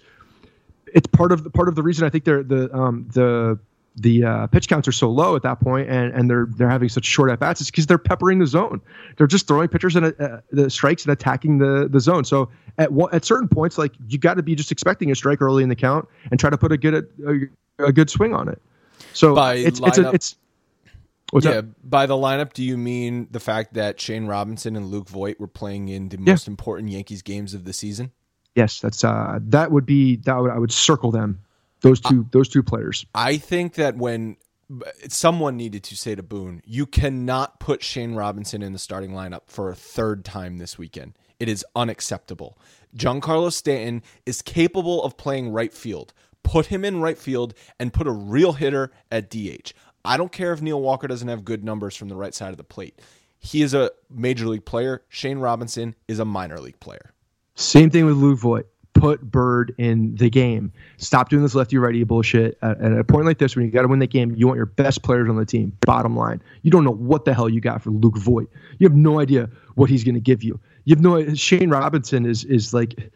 it's part of the part of the reason I think they're the um, the the uh, pitch counts are so low at that point and, and they're they're having such short at bats is because they're peppering the zone. They're just throwing pitchers and uh, the strikes and attacking the the zone. So at one, at certain points, like you got to be just expecting a strike early in the count and try to put a good a, a good swing on it. So By it's it's, a, it's what's yeah, up? by the lineup, do you mean the fact that Shane Robinson and Luke Voit were playing in the most important Yankees games of the season? Yes, that's uh that would be that would I would circle them those two those two players. I think that when someone needed to say to Boone, you cannot put Shane Robinson in the starting lineup for a third time this weekend. It is unacceptable. Giancarlo Stanton is capable of playing right field. Put him in right field and put a real hitter at DH. I don't care if Neil Walker doesn't have good numbers from the right side of the plate. He is a major league player. Shane Robinson is a minor league player. Same thing with Luke Voit. Put Bird in the game. Stop doing this lefty righty bullshit. At, at a point like this, when you got to win the game, you want your best players on the team. Bottom line, you don't know what the hell you got for Luke Voit. You have no idea what he's going to give you. You have no. Shane Robinson is is like.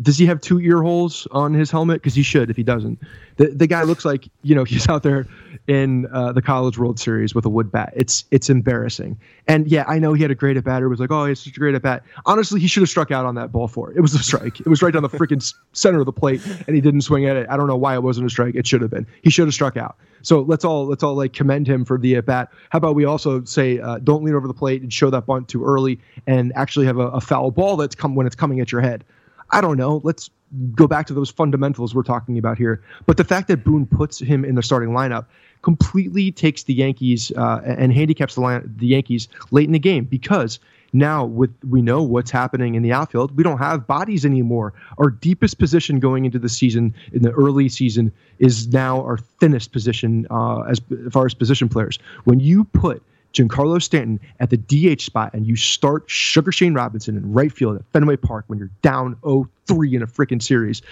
Does he have two ear holes on his helmet? Because he should. If he doesn't, the the guy looks like you know he's out there in uh, the College World Series with a wood bat. It's it's embarrassing. And yeah, I know he had a great at bat. It was like, oh, it's such a great at bat. Honestly, he should have struck out on that ball for it. It was a strike. It was right down the freaking center of the plate, and he didn't swing at it. I don't know why it wasn't a strike. It should have been. He should have struck out. So let's all let's all like commend him for the at bat. How about we also say uh, don't lean over the plate and show that bunt too early, and actually have a, a foul ball that's come when it's coming at your head. I don't know. Let's go back to those fundamentals we're talking about here. But the fact that Boone puts him in the starting lineup completely takes the Yankees uh, and handicaps the, line, the Yankees late in the game because now with we know what's happening in the outfield, we don't have bodies anymore. Our deepest position going into the season in the early season is now our thinnest position uh, as, as far as position players. When you put Giancarlo Stanton at the DH spot and you start Sugar Shane Robinson in right field at Fenway Park when you're down 0-3 in a freaking series.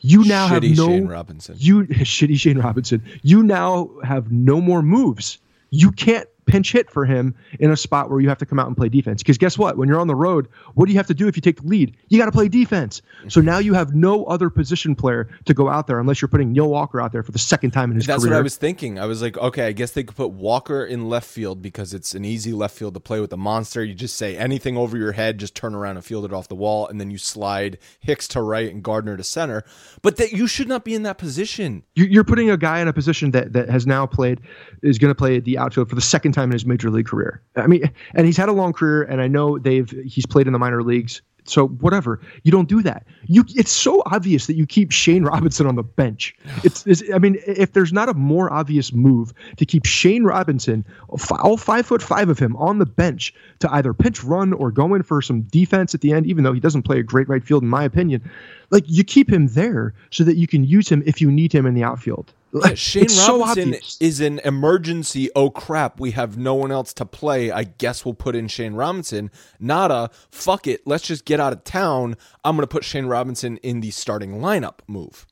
You now Shitty have no Shane Robinson. You shitty Shane Robinson. You now have no more moves. You can't pinch hit for him in a spot where you have to come out and play defense. Because guess what? When you're on the road, what do you have to do if you take the lead? You got to play defense. Mm-hmm. So now you have no other position player to go out there unless you're putting Neil Walker out there for the second time in his That's career. That's what I was thinking. I was like, okay, I guess they could put Walker in left field because it's an easy left field to play with the monster. You just say anything over your head, just turn around and field it off the wall, and then you slide Hicks to right and Gardner to center. But that you should not be in that position. You- You're putting a guy in a position that, that has now played, is going to play the outfield for the second time in his major league career. I mean, and he's had a long career, and I know they've he's played in the minor leagues. So whatever, you don't do that. You, it's so obvious that you keep Shane Robinson on the bench. It's, it's I mean, if there's not a more obvious move to keep Shane Robinson, all five foot five of him, on the bench to either pinch run or go in for some defense at the end, even though he doesn't play a great right field in my opinion. Like you keep him there so that you can use him if you need him in the outfield. Like, Shane it's Robinson obvious. is an emergency. Oh crap, we have no one else to play. I guess we'll put in Shane Robinson. Not a fuck it. Let's just get out of town. I'm going to put Shane Robinson in the starting lineup move.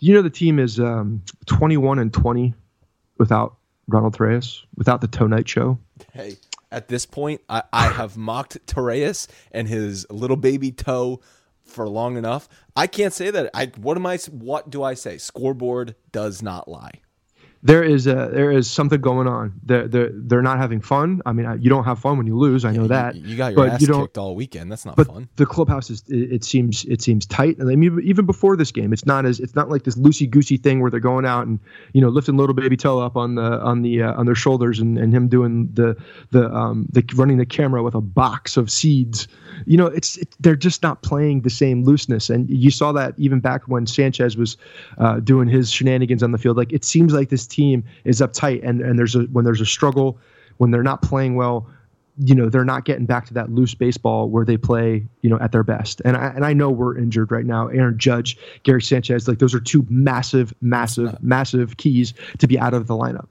you know the team is um, 21 and 20 without Ronald Torreyes, without the Toe Night Show. Hey, at this point, I, I have mocked Torreyes and his little baby toe for long enough. I can't say that. I what am I? What do I say? Scoreboard does not lie. There is a, there is something going on. They're, they're, they're not having fun. I mean, you don't have fun when you lose. I know that. You, you got your But ass you kicked all weekend. That's not but fun. the clubhouse is it, it seems it seems tight and I mean, even before this game it's not as it's not like this loosey goosey thing where they're going out and you know lifting little baby toe up on the on the uh, on their shoulders and, and him doing the the um the running the camera with a box of seeds you know it's it, they're just not playing the same looseness and you saw that even back when Sanchez was uh, doing his shenanigans on the field like it seems like this team is uptight and and there's a when there's a struggle when they're not playing well you know they're not getting back to that loose baseball where they play you know at their best and I, and I know we're injured right now Aaron Judge Gary Sanchez like those are two massive massive massive keys to be out of the lineup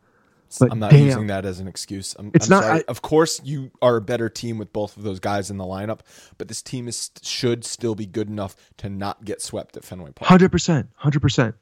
but I'm not damn, using that as an excuse. I'm, It's I'm not- sorry. I- of course, you are a better team with both of those guys in the lineup, but this team is should still be good enough to not get swept at Fenway Park. hundred percent hundred percent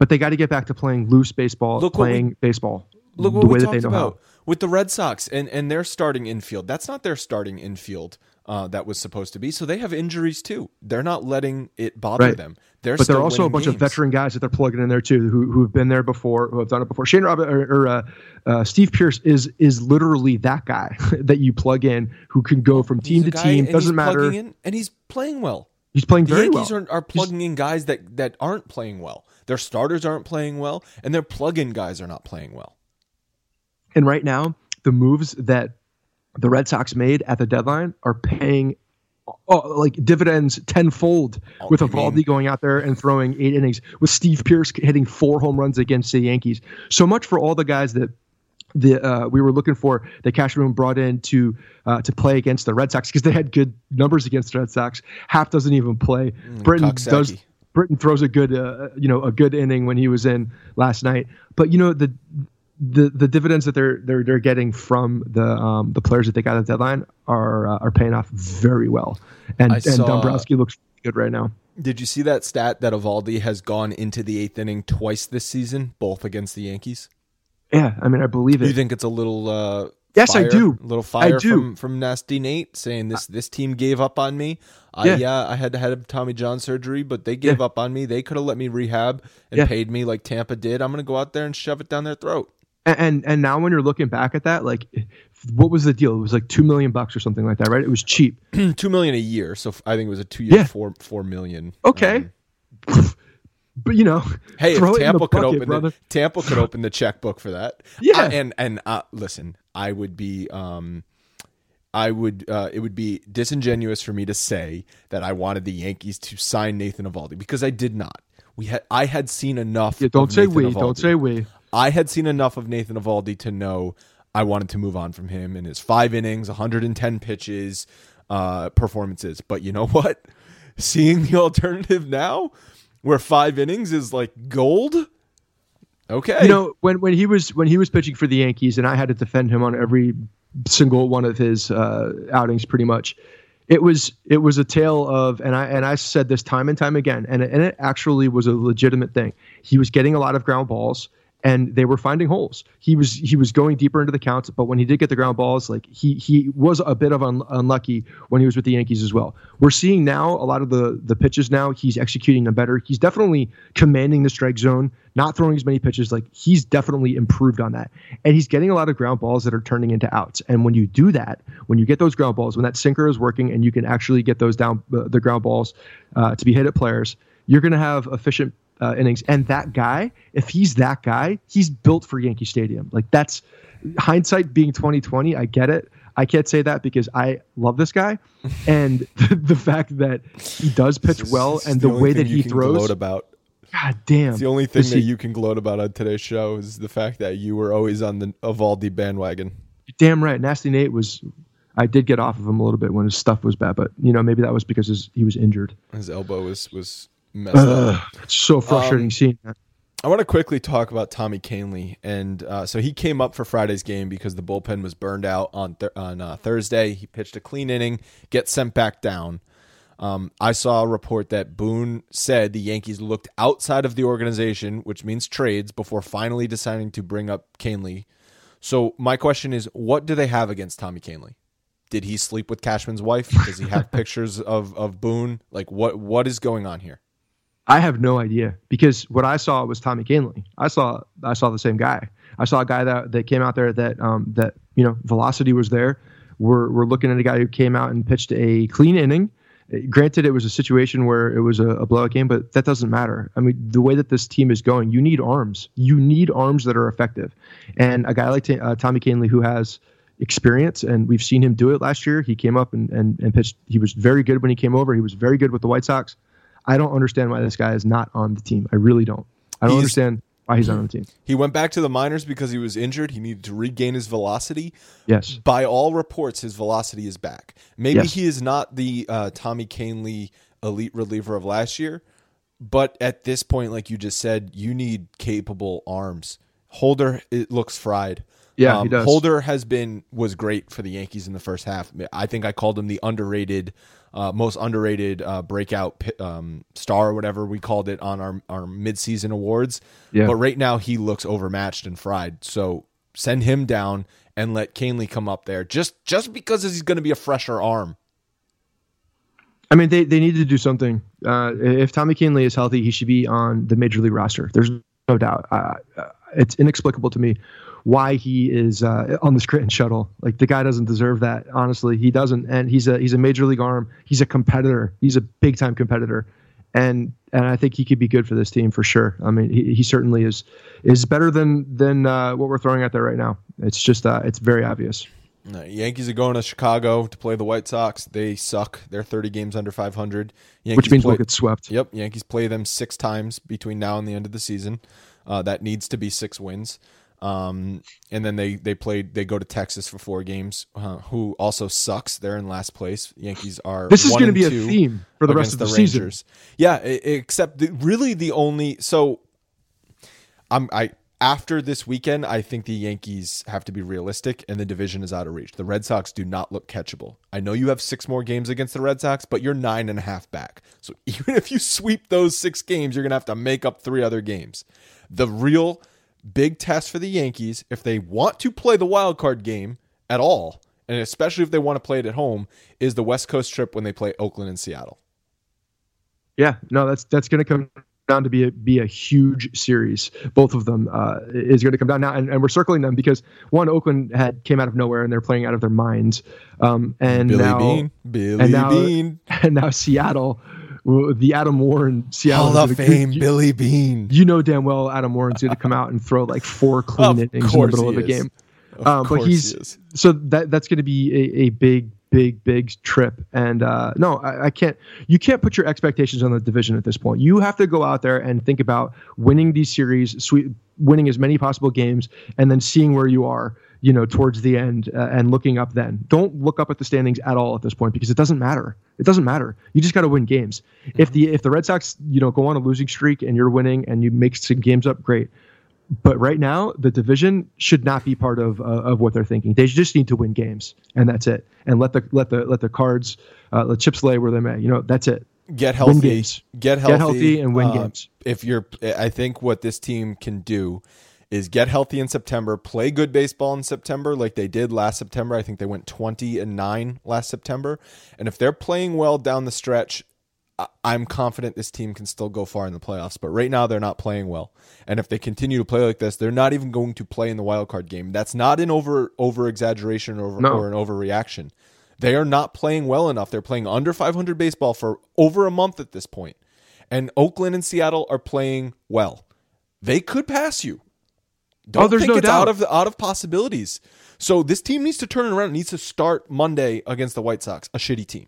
but they got to get back to playing loose baseball Look what we- playing baseball Look what the we way that talked they know about how. with the Red Sox and and their starting infield. That's not their starting infield. Uh, that was supposed to be. So they have injuries too. They're not letting it bother Right. them. They're But there are also a bunch of veteran guys that they're plugging in there too, who who have been there before, who have done it before. Shane Robert or, or uh, uh, Steve Pearce is is literally that guy that you plug in who can go from team to guy, team. and Doesn't he's matter. in, and he's playing well. He's playing The very Yankees well. are, are plugging in guys that that aren't playing well. Their starters aren't playing well, and their plug-in guys are not playing well. And right now, the moves that the Red Sox made at the deadline are paying oh, like dividends tenfold with Oh, you Eovaldi mean- going out there and throwing eight innings, with Steve Pearce hitting four home runs against the Yankees. So much for all the guys that the uh, we were looking for that Cashman brought in to uh, to play against the Red Sox because they had good numbers against the Red Sox. Happ doesn't even play. Britton Coxsackie. does. Britton throws a good uh, you know a good inning when he was in last night. But you know the the the dividends that they're they're they're getting from the um, the players that they got at the deadline are uh, are paying off very well. And I and saw- Dombrowski looks good right now. Did you see that stat that Eovaldi has gone into the eighth inning twice this season, both against the Yankees? Yeah, I mean I believe it. you think it's a little? Uh, Yes, I do. A little fire I do. from from Nasty Nate saying this this team gave up on me. I, Yeah. yeah, I had to have Tommy John surgery, but they gave Yeah. up on me. They could have let me rehab and Yeah. paid me like Tampa did. I'm gonna go out there and shove it down their throat. And, and and now when you're looking back at that, like what was the deal? It was like two million bucks or something like that, right? It was cheap. Two million a year, so I think it was a two year Yeah. four four million. Okay. Um, But you know, Hey, if it in the Tampa could bucket, open brother. the, Tampa could open the checkbook for that. Yeah. Uh, and and uh, listen, I would be um I would uh, it would be disingenuous for me to say that I wanted the Yankees to sign Nathan Eovaldi because I did not. We had I had seen enough. Yeah, don't of say Nathan we. Eovaldi. Don't say we. I had seen enough of Nathan Eovaldi to know I wanted to move on from him in his five innings, 110 pitches, uh, performances. But you know what? Seeing the alternative now, where five innings is like gold. Okay, You know, when when he was when he was pitching for the Yankees, and I had to defend him on every single one of his uh, outings, pretty much. It was it was a tale of, and I and I said this time and time again, and and it actually was a legitimate thing. He was getting a lot of ground balls, and they were finding holes. He was he was going deeper into the counts, but when he did get the ground balls, like he he was a bit of un, unlucky when he was with the Yankees as well. We're seeing now a lot of the the pitches now. He's executing them better. He's definitely commanding the strike zone, not throwing as many pitches. Like he's definitely improved on that, and he's getting a lot of ground balls that are turning into outs. And when you do that, when you get those ground balls, when that sinker is working, and you can actually get those down uh, the ground balls uh, to be hit at players, you're going to have efficient uh, innings. And that guy, if he's that guy, he's built for Yankee Stadium. Like that's hindsight being 2020. I get it. I can't say that because I love this guy, and the fact that he does pitch well and the, only way that you he can throws. gloat about. God damn. It's the only thing that he- you can gloat about on today's show is the fact that you were always on the Eovaldi bandwagon. damn right. Nasty Nate was. I did get off of him a little bit when his stuff was bad, but you know maybe that was because his, he was injured. His elbow was was messed up. It's so frustrating Um, seeing that. I want to quickly talk about Tommy Kahnle, and uh, so he came up for Friday's game because the bullpen was burned out on th- on uh, Thursday. He pitched a clean inning, gets sent back down. Um, I saw a report that Boone said the Yankees looked outside of the organization, which means trades, before finally deciding to bring up Kahnle. So my question is, what do they have against Tommy Kahnle? Did he sleep with Cashman's wife? Does he have pictures of of Boone? Like what what is going on here? I have no idea because what I saw was Tommy Kahnle. I saw I saw the same guy. I saw a guy that that came out there that um that you know velocity was there. We're we're looking at a guy who came out and pitched a clean inning. Granted, it was a situation where it was a, a blowout game, but that doesn't matter. I mean, the way that this team is going, you need arms. You need arms that are effective, and a guy like Ta- uh, Tommy Kahnle who has experience, and we've seen him do it last year. He came up and, and, and pitched. He was very good when he came over. He was very good with the White Sox. I don't understand why this guy is not on the team. I really don't. I don't He's- understand why he's not on the team. He went back to the minors because he was injured. He needed to regain his velocity. Yes. By all reports, his velocity is back. Maybe Yes. he is not the uh, Tommy Kahnle elite reliever of last year, but at this point, like you just said, you need capable arms. Holder, it looks fried. Yeah, he does. Holder has been was great for the Yankees in the first half. I think I called him the underrated, uh, most underrated uh, breakout um, star or whatever we called it on our our midseason awards. Yeah. But right now he looks overmatched and fried. So Send him down and let Kahnle come up there just just because he's going to be a fresher arm. I mean, they, they need to do something. Uh, if Tommy Kahnle is healthy, he should be on the major league roster. There's no doubt. Uh, it's inexplicable to me why he is uh, on the Scranton shuttle. Like the guy doesn't deserve that. Honestly, he doesn't. And he's a he's a major league arm. He's a competitor. He's a big time competitor. And and I think he could be good for this team for sure. I mean, he, he certainly is is better than than uh, what we're throwing out there right now. It's just uh, it's very obvious. No, Yankees are going to Chicago to play the White Sox. They suck. They're 30 games under 500. Yankees Which means play, we'll get swept. Yep. Yankees play them six times between now and the end of the season. Uh, that needs to be six wins. Um, and then they they played. They go to Texas for four games. Uh, who also sucks. They're in last place. Yankees are. This is going to be a theme for the rest of the, the season. Yeah, except the, really the only so. I'm I after this weekend, I think the Yankees have to be realistic and the division is out of reach. The Red Sox do not look catchable. I know you have six more games against the Red Sox, but you're nine and a half back. So even if you sweep those six games, you're going to have to make up three other games. The real big test for the Yankees, if they want to play the wild card game at all, and especially if they want to play it at home, is the West Coast trip when they play Oakland and Seattle. Yeah, no, that's that's going to come down to be a, be a huge series. Both of them uh, is going to come down now, and, and, we're circling them because one Oakland had came out of nowhere and they're playing out of their minds, um, and Billy now Beane. Billy and now, Beane. and now Seattle the Adam Warren Seattle Hall of Fame, you, Billy Beane. You know damn well Adam Warren's going to come out and throw like four clean innings in the middle of the game. Um, but he's he so that that's going to be a, a big big big trip. And uh, no I, I, can't you can't put your expectations on the division at this point. You have to go out there and think about winning these series winning as many possible games and then seeing where you are you know, towards the end uh, and looking up then. Don't look up at the standings at all at this point because it doesn't matter. It doesn't matter. You just got to win games. Mm-hmm. If the if the Red Sox, you know, go on a losing streak and you're winning and you make some games up, great. But right now, the division should not be part of uh, of what they're thinking. They just need to win games, and that's it. And let the let the let the cards, uh, let chips lay where they may. You know, that's it. Get healthy. Get healthy. Get healthy and win uh, games. If you're, I think what this team can do is get healthy in September, play good baseball in September like they did last September. I think they went 20 and 9 last September. And if they're playing well down the stretch, I'm confident this team can still go far in the playoffs, but right now they're not playing well. And if they continue to play like this, they're not even going to play in the wild card game. That's not an over over exaggeration or, no. or an overreaction. They are not playing well enough. They're playing under 500 baseball for over a month at this point. And Oakland and Seattle are playing well. They could pass you. Don't oh, there's think no it's doubt. out of out of possibilities. So this team needs to turn it around. It needs to start Monday against the White Sox, a shitty team.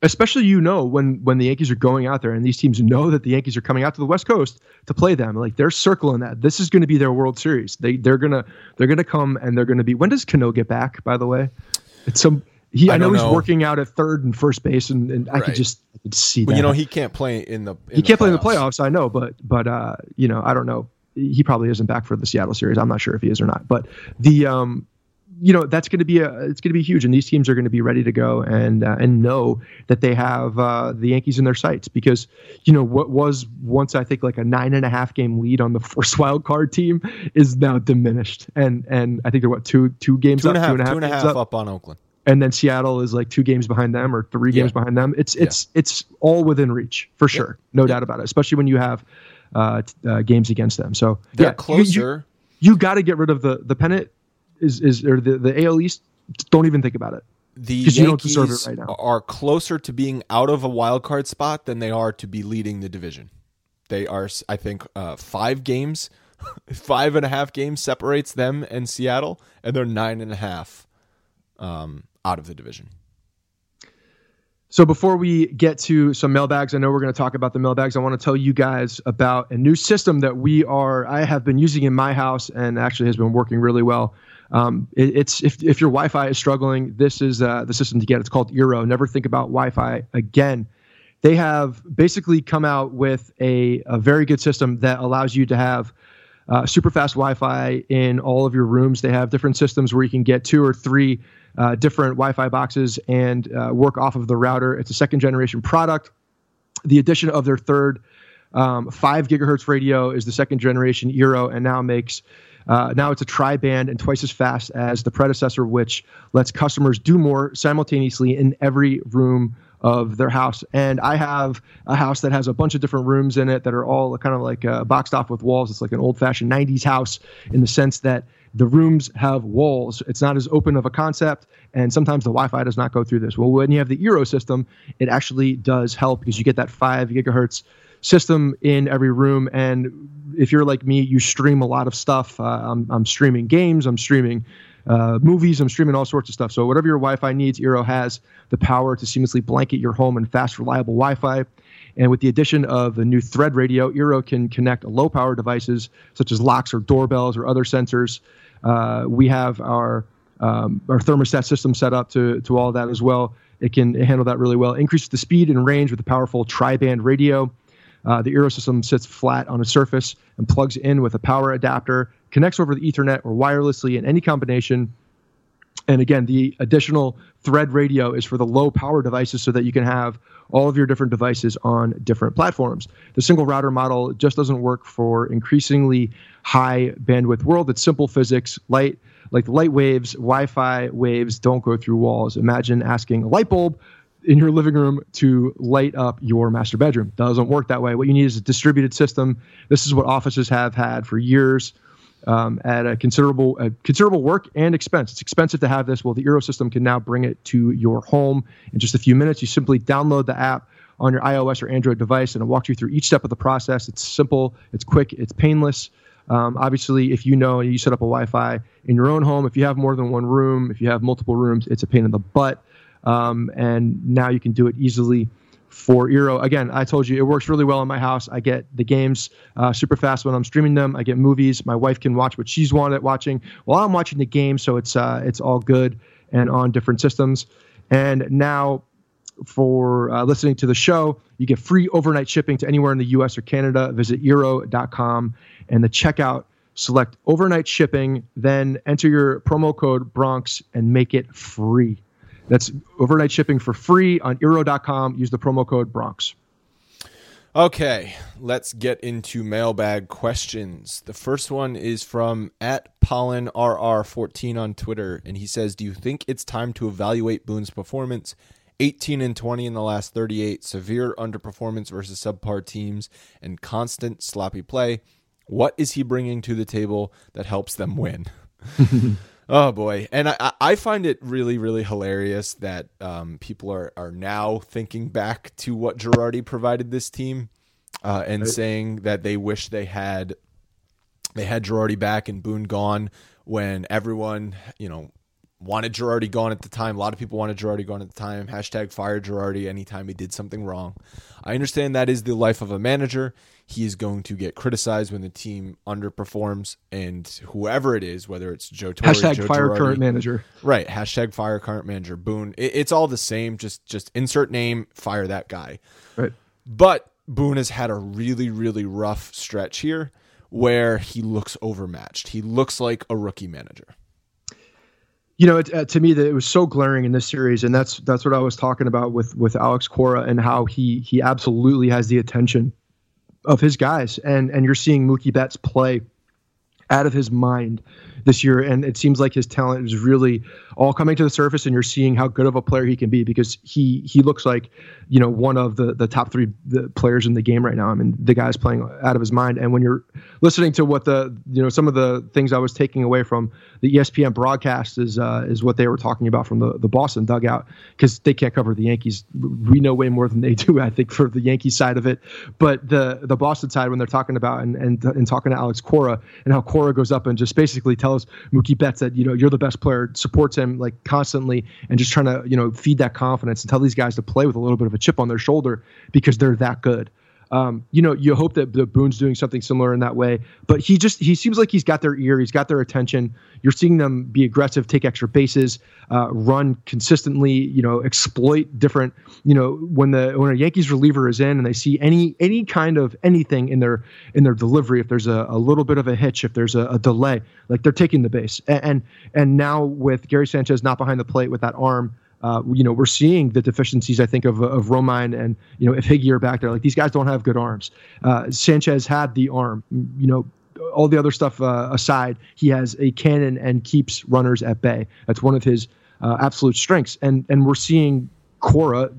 Especially you know when when the Yankees are going out there and these teams know that the Yankees are coming out to the West Coast to play them. Like they're circling that. This is going to be their World Series. They they're gonna they're gonna come and they're gonna be. When does Cano get back? By the way, it's some. He, I, I know he's know. working out at third and first base, and, and I could just I could see that. You know, he can't play in the. In he can't playoffs. play in the playoffs. I know, but but uh, you know, I don't know he probably isn't back for the Seattle series. I'm not sure if he is or not, but the um, you know that's going to be a it's going to be huge, and these teams are going to be ready to go and uh, and know that they have uh, the Yankees in their sights because you know what was once I think like a nine and a half game lead on the first wild card team is now diminished, and and I think they're what two two games two and up, half, two and a half, two and a half up. up on Oakland and then Seattle is like two games behind them or three games yeah. behind them. It's it's yeah. it's all within reach for sure, no yeah. doubt about it. Especially when you have uh, uh, games against them. So they're yeah, closer. You, you, you got to get rid of the the pennant is is or the the AL East. Don't even think about it. The Yankees right are closer to being out of a wild card spot than they are to be leading the division. They are, I think, uh, five games, five and a half games separates them and Seattle, and they're nine and a half um, out of the division. So before we get to some mailbags, I know we're going to talk about the mailbags. I want to tell you guys about a new system that we are I have been using in my house and actually has been working really well. Um, it, it's if if your Wi-Fi is struggling, this is uh, the system to get. It's called Eero. Never think about Wi-Fi again. They have basically come out with a, a very good system that allows you to have uh, super fast Wi-Fi in all of your rooms. They have different systems where you can get two or three uh, different Wi-Fi boxes and uh, work off of the router. It's a second generation product. The addition of their third um, five gigahertz radio is the second generation Eero, and now makes Uh, now it's a tri-band and twice as fast as the predecessor, which lets customers do more simultaneously in every room of their house. And I have a house that has a bunch of different rooms in it that are all kind of like uh, boxed off with walls. It's like an old fashioned 90s house in the sense that the rooms have walls. It's not as open of a concept. And sometimes the Wi Fi does not go through this. Well, when you have the Eero system, it actually does help because you get that five gigahertz system in every room. And if you're like me, you stream a lot of stuff. Uh, I'm, I'm streaming games, I'm streaming uh, movies. I'm streaming all sorts of stuff. So whatever your Wi-Fi needs, Eero has the power to seamlessly blanket your home in fast, reliable Wi-Fi. And with the addition of the new Thread radio, Eero can connect low-power devices such as locks or doorbells or other sensors. Uh, we have our um, our thermostat system set up to to all that as well. It can handle that really well. Increases the speed and range with a powerful tri-band radio. Uh, the Eero system sits flat on a surface and plugs in with a power adapter, connects over the Ethernet or wirelessly in any combination. And again, the additional thread radio is for the low power devices so that you can have all of your different devices on different platforms. The single router model just doesn't work for increasingly high bandwidth world. It's simple physics, light like light waves, Wi-Fi waves don't go through walls. Imagine asking a light bulb in your living room to light up your master bedroom. Doesn't work that way. What you need is a distributed system. This is what offices have had for years. Um, at a considerable considerable work and expense. It's expensive to have this. Well, the Eero system can now bring it to your home in just a few minutes. You simply download the app on your iOS or Android device, and it walks you through each step of the process. It's simple, it's quick, it's painless. Um, obviously, if you know you set up a Wi-Fi in your own home, if you have more than one room, if you have multiple rooms, it's a pain in the butt. Um, and now you can do it easily for Eero. Again, I told you it works really well in my house. I get the games uh, super fast when I'm streaming them. I get movies. My wife can watch what she's wanted watching while I'm watching the game, so it's uh, it's all good and on different systems. And now for uh, listening to the show, you get free overnight shipping to anywhere in the U.S. or Canada. Visit Eero.com and the checkout. Select overnight shipping, then enter your promo code Bronx and make it free. That's overnight shipping for free on Eero.com. Use the promo code Bronx. Okay, let's get into mailbag questions. The first one is from at PollenRR14 on Twitter, and he says, Do you think it's time to evaluate Boone's performance? 18 and 20 in the last 38, severe underperformance versus subpar teams, and constant sloppy play. What is he bringing to the table that helps them win? Oh boy, and I I find it really really hilarious that um, people are are now thinking back to what Girardi provided this team, uh, and right. saying that they wish they had they had Girardi back and Boone gone when everyone you know wanted Girardi gone at the time. A lot of people wanted Girardi gone at the time. Hashtag fire Girardi anytime he did something wrong. I understand that is the life of a manager he is going to get criticized when the team underperforms, and whoever it is, whether it's Joe Torre, hashtag Joe fire Girardi, current manager, right? Hashtag fire current manager Boone. It, it's all the same. Just just insert name, fire that guy. Right. But Boone has had a really really rough stretch here where he looks overmatched. He looks like a rookie manager you know, it, uh, to me, that it was so glaring in this series, and that's that's what I was talking about with with Alex Cora and how he he absolutely has the attention of his guys, and and you're seeing Mookie Betts play out of his mind this year, and it seems like his talent is really all coming to the surface, and you're seeing how good of a player he can be because he he looks like you know one of the the top three the players in the game right now. I mean, the guy's playing out of his mind, and when you're listening to what the you know some of the things I was taking away from the ESPN broadcast is uh, is what they were talking about from the the Boston dugout because they can't cover the Yankees. We know way more than they do, I think, for the Yankee side of it. But the the Boston side, when they're talking about and and, and talking to Alex Cora and how Cora goes up and just basically tells Mookie Betts that you know you're the best player, supports him like constantly, and just trying to you know feed that confidence and tell these guys to play with a little bit of a chip on their shoulder because they're that good. Um, you know, you hope that the Boone's doing something similar in that way, but he just he seems like he's got their ear, he's got their attention. You're seeing them be aggressive, take extra bases, uh, run consistently. You know, exploit different. You know, when the when a Yankees reliever is in and they see any any kind of anything in their in their delivery, if there's a, a little bit of a hitch, if there's a, a delay, like they're taking the base. And, and and now with Gary Sanchez not behind the plate with that arm uh, you know, we're seeing the deficiencies, I think, of, of Romine and, you know, if Higgy are back there, like these guys don't have good arms. Uh, Sanchez had the arm, you know, all the other stuff uh, aside, he has a cannon and keeps runners at bay. That's one of his uh, absolute strengths, and and we're seeing Cora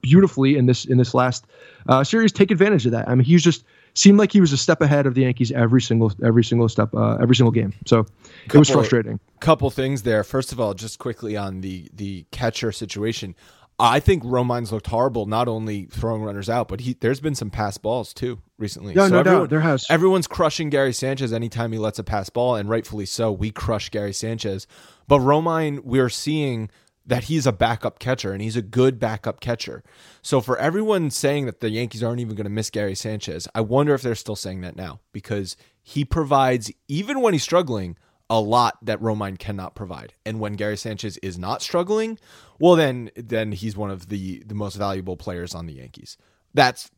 beautifully in this in this last uh, series take advantage of that. I mean, he's just seemed like he was a step ahead of the Yankees every single every single step uh, every single game. So couple, it was frustrating. Couple things there. First of all, just quickly on the the catcher situation. I think Romine's looked horrible, not only throwing runners out, but he there's been some pass balls too recently. No, so no everyone, doubt there has. Everyone's crushing Gary Sanchez anytime he lets a pass ball, and rightfully so. We crush Gary Sanchez, but Romine, we're seeing that he's a backup catcher and he's a good backup catcher. So for everyone saying that the Yankees aren't even going to miss Gary Sanchez, I wonder if they're still saying that now because he provides even when he's struggling a lot that Romine cannot provide. And when Gary Sanchez is not struggling, well then then he's one of the the most valuable players on the Yankees. That's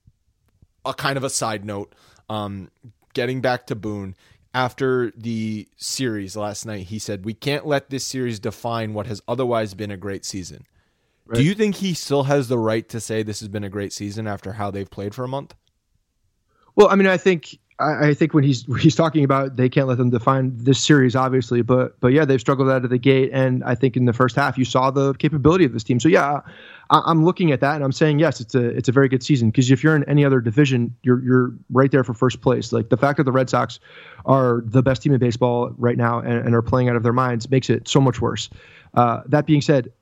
a kind of a side note. Um, getting back to Boone, after the series last night, he said, We can't let this series define what has otherwise been a great season. Right. Do you think he still has the right to say this has been a great season after how they've played for a month? Well, I mean, I think I, I, think when he's he's talking about they can't let them define this series, obviously, but but yeah, they've struggled out of the gate, and I think in the first half you saw the capability of this team. So yeah, I, am looking at that and I'm saying yes, it's a it's a very good season because if you're in any other division, you're you're right there for first place. Like the fact that the Red Sox are the best team in baseball right now and, and are playing out of their minds makes it so much worse. Uh, that being said,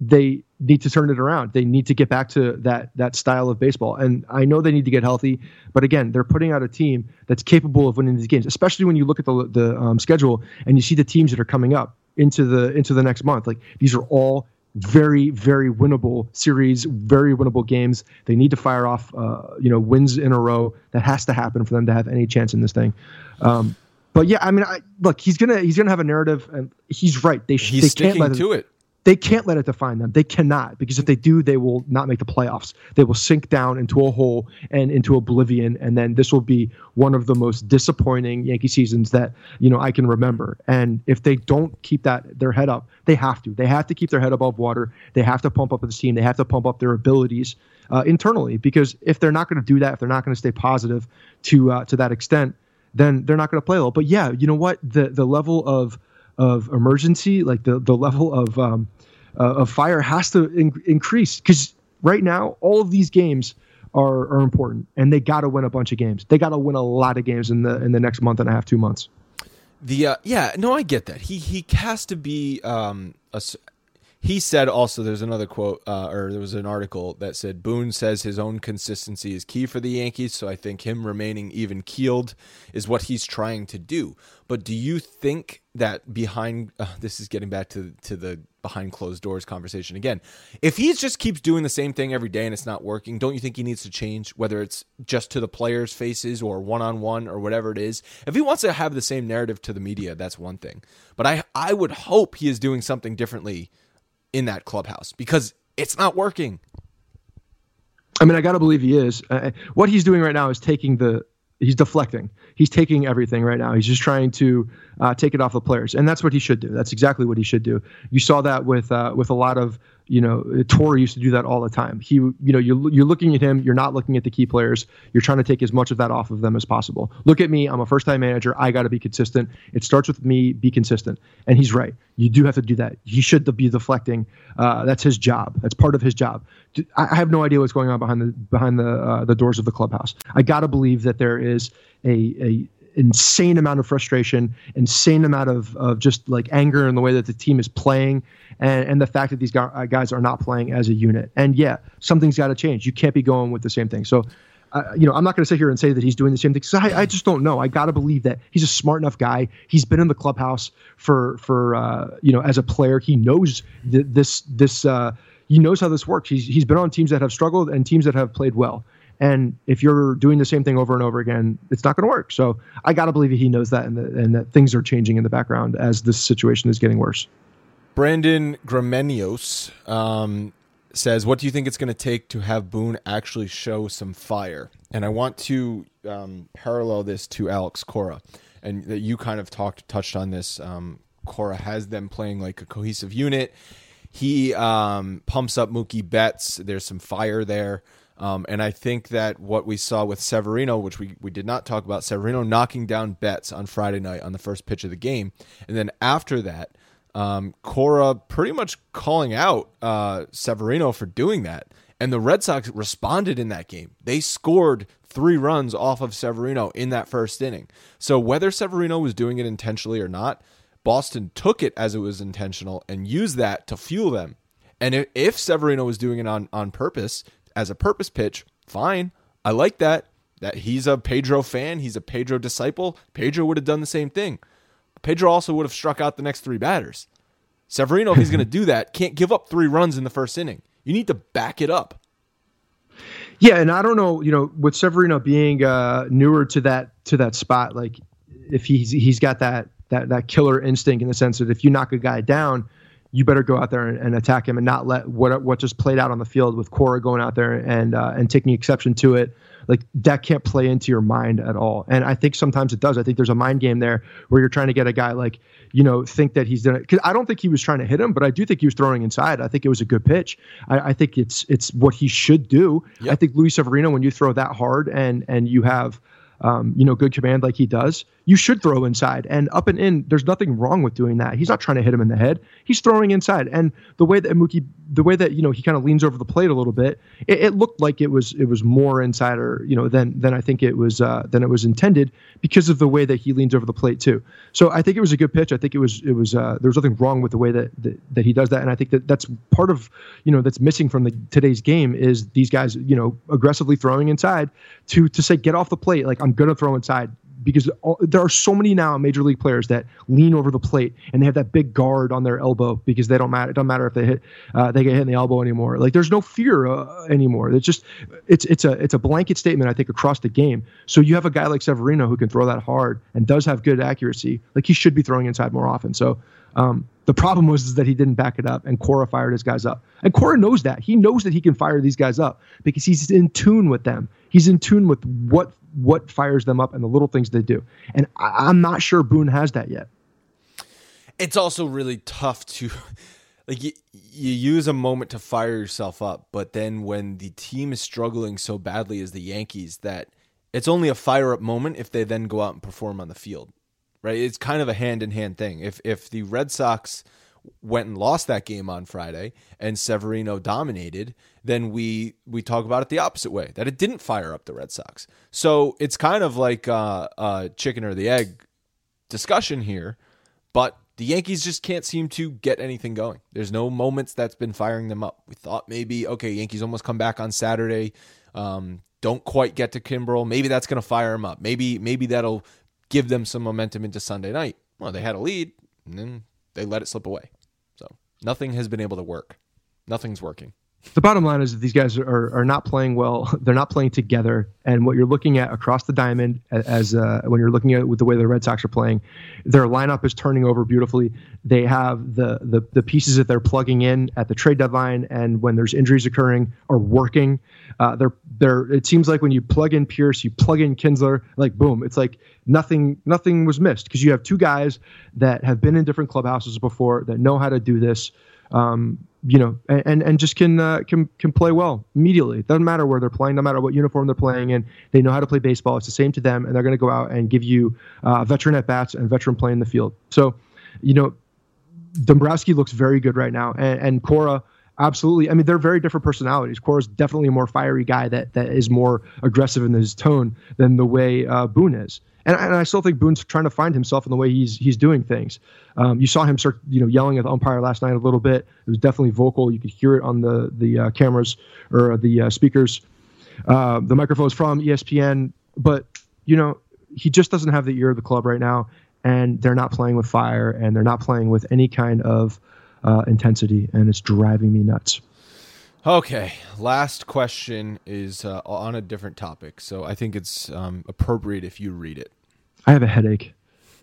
they need to turn it around. They need to get back to that that style of baseball. And I know they need to get healthy, but again, they're putting out a team that's capable of winning these games. Especially when you look at the the um, schedule and you see the teams that are coming up into the into the next month. Like these are all very very winnable series, very winnable games. They need to fire off uh, you know wins in a row. That has to happen for them to have any chance in this thing. Um, but yeah, I mean, I, look, he's gonna he's gonna have a narrative, and he's right. They he's they sticking can't let him, to it they can't let it define them. They cannot because if they do, they will not make the playoffs. They will sink down into a hole and into oblivion, and then this will be one of the most disappointing Yankee seasons that you know I can remember. And if they don't keep that their head up, they have to. They have to keep their head above water. They have to pump up the team. They have to pump up their abilities uh, internally because if they're not going to do that, if they're not going to stay positive to uh, to that extent, then they're not going to play well. But yeah, you know what? The the level of of emergency, like the the level of um, uh, of fire, has to in- increase because right now all of these games are are important, and they got to win a bunch of games. They got to win a lot of games in the in the next month and a half, two months. The uh, yeah, no, I get that. He he has to be um, a, he said also there's another quote uh, or there was an article that said Boone says his own consistency is key for the Yankees, so I think him remaining even keeled is what he's trying to do. But do you think that behind uh, this is getting back to to the behind closed doors conversation again? If he just keeps doing the same thing every day and it's not working, don't you think he needs to change whether it's just to the players' faces or one on one or whatever it is? If he wants to have the same narrative to the media, that's one thing. But I I would hope he is doing something differently in that clubhouse because it's not working. I mean, I got to believe he is. Uh, what he's doing right now is taking the he's deflecting. He's taking everything right now. He's just trying to uh, take it off the players, and that's what he should do. That's exactly what he should do. You saw that with uh, with a lot of you know Torre used to do that all the time. He you know you're you're looking at him. You're not looking at the key players. You're trying to take as much of that off of them as possible. Look at me. I'm a first time manager. I got to be consistent. It starts with me. Be consistent. And he's right. You do have to do that. He should be deflecting. Uh, that's his job. That's part of his job. I have no idea what's going on behind the behind the uh, the doors of the clubhouse. I got to believe that there is a insane amount of frustration, insane amount of, of just like anger in the way that the team is playing, and, and the fact that these guys are not playing as a unit. And yeah, something's got to change. You can't be going with the same thing. So, uh, you know, I'm not going to sit here and say that he's doing the same thing because I, I, just don't know. I got to believe that he's a smart enough guy. He's been in the clubhouse for for uh, you know as a player. He knows th- this this. Uh, he knows how this works. He's he's been on teams that have struggled and teams that have played well. And if you're doing the same thing over and over again, it's not going to work. So I got to believe he knows that and, and, that things are changing in the background as this situation is getting worse. Brandon Gramenios um, says, What do you think it's going to take to have Boone actually show some fire? And I want to um, parallel this to Alex Cora. And that you kind of talked touched on this. Um, Cora has them playing like a cohesive unit. He um, pumps up Mookie Betts. There's some fire there. Um, and I think that what we saw with Severino, which we, we did not talk about, Severino knocking down Betts on Friday night on the first pitch of the game. And then after that, um, Cora pretty much calling out uh, Severino for doing that. And the Red Sox responded in that game. They scored three runs off of Severino in that first inning. So whether Severino was doing it intentionally or not, Boston took it as it was intentional and used that to fuel them. And if, Severino was doing it on, on purpose, as a purpose pitch, fine. I like that. That he's a Pedro fan, he's a Pedro disciple. Pedro would have done the same thing. Pedro also would have struck out the next three batters. Severino, if he's going to do that, can't give up three runs in the first inning. You need to back it up. Yeah, and I don't know, you know, with Severino being uh, newer to that to that spot, like if he's he's got that that that killer instinct in the sense that if you knock a guy down, you better go out there and, and, attack him and not let what what just played out on the field with Cora going out there and uh, and taking exception to it. Like that can't play into your mind at all. And I think sometimes it does. I think there's a mind game there where you're trying to get a guy like you know think that he's done it. Because I don't think he was trying to hit him, but I do think he was throwing inside. I think it was a good pitch. I, I think it's it's what he should do. Yep. I think Luis Severino, when you throw that hard and and you have um, you know, good command like he does, you should throw inside and up and in. There's nothing wrong with doing that. He's not trying to hit him in the head. He's throwing inside. And the way that Mookie, the way that you know he kind of leans over the plate a little bit, it, it, looked like it was it was more inside or you know than than I think it was uh, than it was intended because of the way that he leans over the plate too. So I think it was a good pitch. I think it was it was uh, there was nothing wrong with the way that, that that he does that. And I think that that's part of you know that's missing from the today's game is these guys you know aggressively throwing inside to to say get off the plate like I'm gonna throw inside because there are so many now major league players that lean over the plate and they have that big guard on their elbow because they don't matter. It doesn't matter if they hit, uh, they get hit in the elbow anymore. Like there's no fear uh, anymore. It's just, it's it's a it's a blanket statement I think across the game. So you have a guy like Severino who can throw that hard and does have good accuracy. Like he should be throwing inside more often. So. Um, the problem was is that he didn't back it up, and Cora fired his guys up. And Cora knows that. He knows that he can fire these guys up because he's in tune with them. He's in tune with what what fires them up and the little things they do. And I, am not sure Boone has that yet. It's also really tough to like you, you use a moment to fire yourself up, but then when the team is struggling so badly as the Yankees that it's only a fire up moment if they then go out and perform on the field. Right? It's kind of a hand in hand thing. If if the Red Sox went and lost that game on Friday and Severino dominated, then we we talk about it the opposite way that it didn't fire up the Red Sox. So it's kind of like uh, a chicken or the egg discussion here, but the Yankees just can't seem to get anything going. There's no moments that's been firing them up. We thought maybe okay, Yankees almost come back on Saturday. Um, don't quite get to Kimbrel. Maybe that's going to fire them up. Maybe maybe that'll give them some momentum into Sunday night. Well, they had a lead, and then they let it slip away. So nothing has been able to work. Nothing's working the bottom line is that these guys are, are not playing well. They're not playing together. And what you're looking at across the diamond, as uh, when you're looking at with the way the Red Sox are playing, their lineup is turning over beautifully. They have the, the the pieces that they're plugging in at the trade deadline, and when there's injuries occurring, are working. Uh, they're they're. It seems like when you plug in Pearce, you plug in Kinsler, like boom, it's like nothing nothing was missed because you have two guys that have been in different clubhouses before that know how to do this um, you know, and and just can uh, can can play well immediately. It doesn't matter where they're playing, no matter what uniform they're playing in. They know how to play baseball. It's the same to them, and they're going to go out and give you uh, veteran at bats and veteran play in the field. So, you know, Dombrowski looks very good right now, and, and Cora absolutely. I mean, they're very different personalities. Cora's definitely a more fiery guy that that is more aggressive in his tone than the way uh, Boone is and, and I still think Boone's trying to find himself in the way he's he's doing things. Um, you saw him start, you know, yelling at the umpire last night a little bit. It was definitely vocal. You could hear it on the the uh, cameras or the uh, speakers, uh, the microphones from ESPN. But you know, he just doesn't have the ear of the club right now, and they're not playing with fire, and they're not playing with any kind of uh, intensity, and it's driving me nuts. Okay, last question is uh, on a different topic, so I think it's um, appropriate if you read it. I have a headache.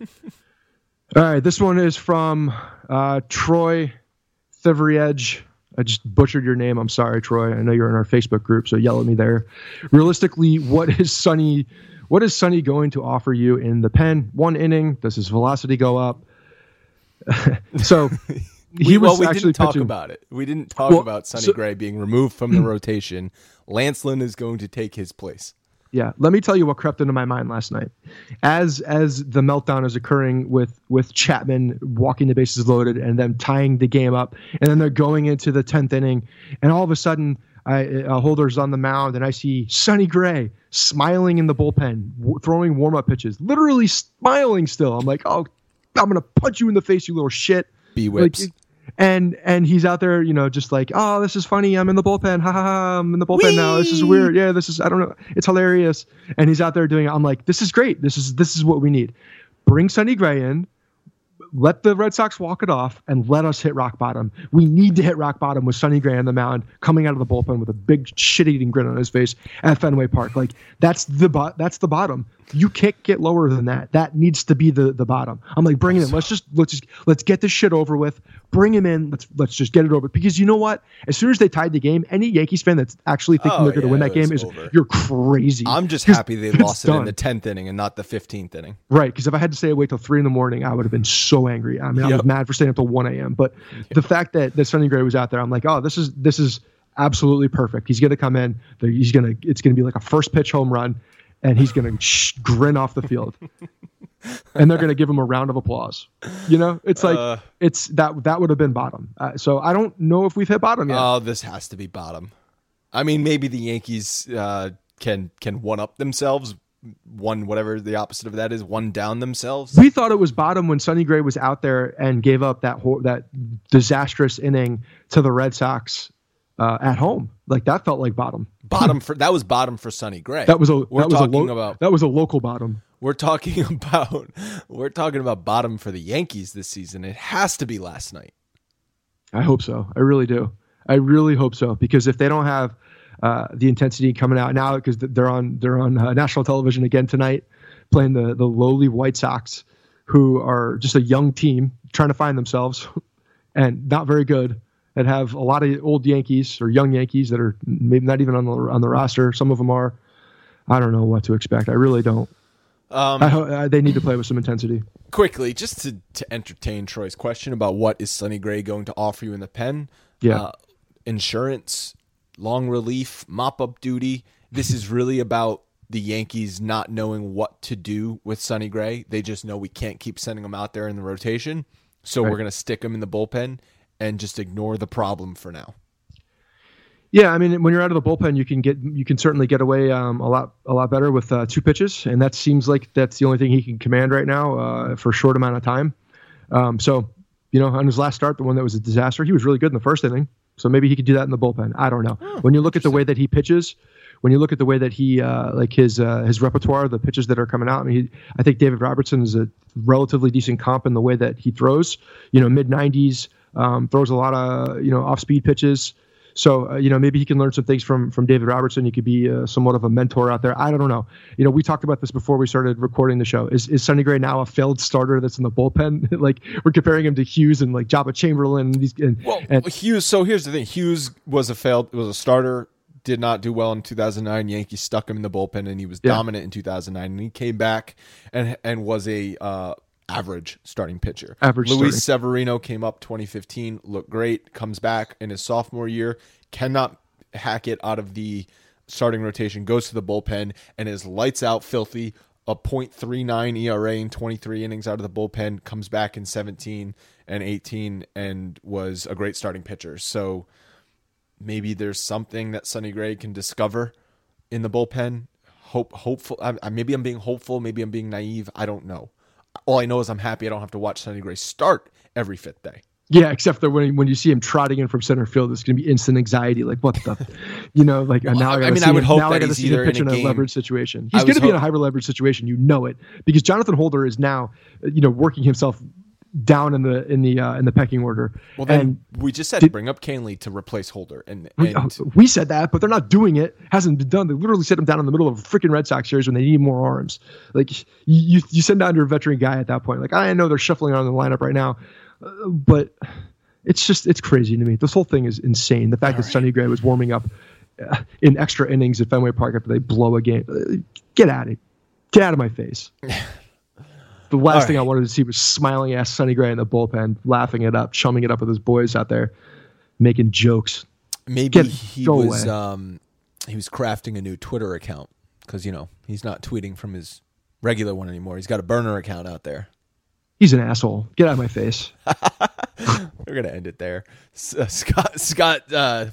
All right, this one is from uh, Troy Thivriedge. I just butchered your name. I'm sorry, Troy. I know you're in our Facebook group, so yell at me there. Realistically, what is Sonny? What is Sonny going to offer you in the pen? One inning. Does his velocity go up? so he was well, we actually didn't talk pitching. about it. We didn't talk Well, about Sonny so- Gray being removed from the rotation. Lance Lynn is going to take his place. Yeah, let me tell you what crept into my mind last night. As as the meltdown is occurring with with Chapman walking the bases loaded and then tying the game up, and then they're going into the tenth inning, and all of a sudden, I uh, Holder's on the mound, and I see Sonny Gray smiling in the bullpen, w- throwing warm up pitches, literally smiling still. I'm like, oh, I'm gonna punch you in the face, you little shit. B Like, whips. And and he's out there, you know, just like, oh, this is funny. I'm in the bullpen. Ha ha ha. I'm in the bullpen now. This is weird. Yeah, this is I don't know. It's hilarious. And he's out there doing it. I'm like, this is great. This is this is what we need. Bring Sonny Gray in. Let the Red Sox walk it off and let us hit rock bottom. We need to hit rock bottom with Sonny Gray on the mound, coming out of the bullpen with a big shit-eating grin on his face at Fenway Park. Like that's the bo- that's the bottom. You can't get lower than that. That needs to be the the bottom. I'm like, bring him in. Let's just let's just let's get this shit over with. Bring him in. Let's let's just get it over. Because you know what? As soon as they tied the game, any Yankees fan that's actually thinking Oh, they're going to yeah, win that game is over. you're crazy. I'm just happy they lost it in the tenth inning and not the fifteenth inning. Right, because if I had to stay awake till three in the morning, I would have been so angry. I mean, I was mad for staying up till one a.m. But the fact that that Sonny Gray was out there, I'm like, oh, this is this is absolutely perfect. He's gonna come in. He's gonna it's gonna be like a first pitch home run, and he's gonna sh- grin off the field, and they're gonna give him a round of applause. You know, it's like Uh. it's that that would have been bottom. Uh, so I don't know if we've hit bottom yet. Oh, this has to be bottom. I mean, maybe the Yankees uh, can can one up themselves, one whatever the opposite of that is, one down themselves. we thought it was bottom when Sonny Gray was out there and gave up that whole, that disastrous inning to the Red Sox uh, at home. Like that felt like bottom. Bottom for that was bottom for Sonny Gray. That was a we're that was talking a lo- about that was a local bottom. we're talking about we're talking about bottom for the Yankees this season. It has to be last night. I hope so. I really do. I really hope so because if they don't have uh, the intensity coming out now, because they're on they're on uh, national television again tonight, playing the the lowly White Sox, who are just a young team trying to find themselves, and not very good, and have a lot of old Yankees or young Yankees that are maybe not even on the on the roster. Some of them are. I don't know what to expect. I really don't. Um, I, uh, they need to play with some intensity. quickly, just to, to entertain Troy's question about what is Sonny Gray going to offer you in the pen. Yeah. Uh, insurance, long relief, mop up duty. This is really about the Yankees not knowing what to do with Sonny Gray. They just know we can't keep sending him out there in the rotation. So we're going to stick him in the bullpen and just ignore the problem for now. Yeah, I mean, when you're out of the bullpen, you can get you can certainly get away um, a lot a lot better with uh, two pitches, and that seems like that's the only thing he can command right now uh, for a short amount of time. Um, so, you know, on his last start, the one that was a disaster, he was really good in the first inning. So maybe he could do that in the bullpen. I don't know. when you look at the way that he pitches, when you look at the way that he uh, like his uh, his repertoire, the pitches that are coming out. I mean, he, I think David Robertson is a relatively decent comp in the way that he throws. You know, mid 90s, um, throws a lot of you know off speed pitches. So uh, you know maybe he can learn some things from from David Robertson. He could be uh, somewhat of a mentor out there. I don't know. You know, we talked about this before we started recording the show. Is is Sonny Gray now a failed starter that's in the bullpen? like we're comparing him to Hughes and like Joba Chamberlain. And these, and, Well, and Hughes. So here's the thing: Hughes was a failed, was a starter, did not do well in 2009. Yankees stuck him in the bullpen, and he was Yeah. dominant in 2009. And he came back and and was a uh, average starting pitcher. Average Luis Severino came up 2015, looked great, comes back in his sophomore year, cannot hack it out of the starting rotation, goes to the bullpen, and is lights out, filthy. A .39 ERA in 23 innings out of the bullpen, comes back in 17 and 18, and was a great starting pitcher. So maybe there's something that Sonny Gray can discover in the bullpen. Hope, hopeful. I, I- maybe I'm being hopeful. Maybe I'm being naive. I don't know. All I know is I'm happy I don't have to watch Sonny Gray start every fifth day. yeah, except that when when you see him trotting in from center field, it's going to be instant anxiety. Like what the, you know, like uh, now I, I mean, see I would him- hope now I that gotta he's see either pitch in in a a leverage situation. He's going to be in a hope- high leverage situation. You know it because Jonathan Holder is now, you know, working himself down in the in the uh, in the pecking order. Well, then and we just said did- bring up Kahnle to replace Holder, and, we, and uh, we said that, but they're not doing it. Hasn't been done. They literally sit him down in the middle of a freaking Red Sox series when they need more arms. Like you, you, send down your veteran guy at that point. Like I know they're shuffling on the lineup right now, uh, but it's just it's crazy to me. This whole thing is insane. The fact that Sonny Gray was warming up uh, in extra innings at Fenway Park after they blow a game. Uh, get out of it. Get out of my face. The last thing I wanted to see was smiling ass Sonny Gray in the bullpen, laughing it up, chumming it up with his boys out there, making jokes. Maybe Get- he was um he was crafting a new Twitter account because you know he's not tweeting from his regular one anymore. He's got a burner account out there. He's an asshole. Get out of my face. We're gonna end it there. Uh, Scott Scott uh,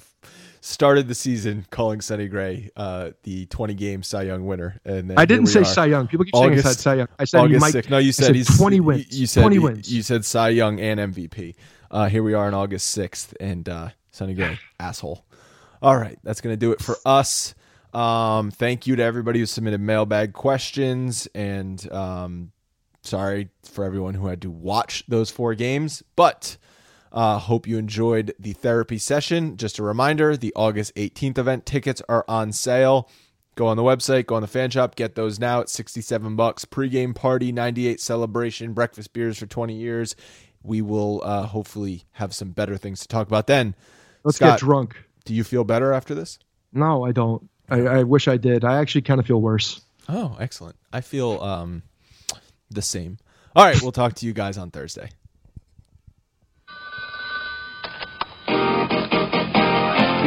started the season calling Sonny Gray uh, the 20 game Cy Young winner, and I didn't say are. Cy Young. People keep saying I said August- Cy Young. I said August. 6th. No, you I said, he's 20 wins. You, you said 20 you- wins. You said Cy Young and MVP. Uh, here we are on August 6th, and uh, Sonny Gray, asshole. All right, that's gonna do it for us. Um, thank you to everybody who submitted mailbag questions, and um, sorry for everyone who had to watch those four games, but. Uh, hope you enjoyed the therapy session. Just a reminder the August 18th event tickets are on sale. Go on the website, go on the fan shop, get those now at 67 bucks. Pre-game party, 98 celebration, breakfast beers for 20 years. We will uh, hopefully have some better things to talk about then. Let's Scott, get drunk. Do you feel better after this? No, I don't. I, I wish I did. I actually kind of feel worse. Oh, excellent. I feel um, the same. All right, we'll talk to you guys on Thursday.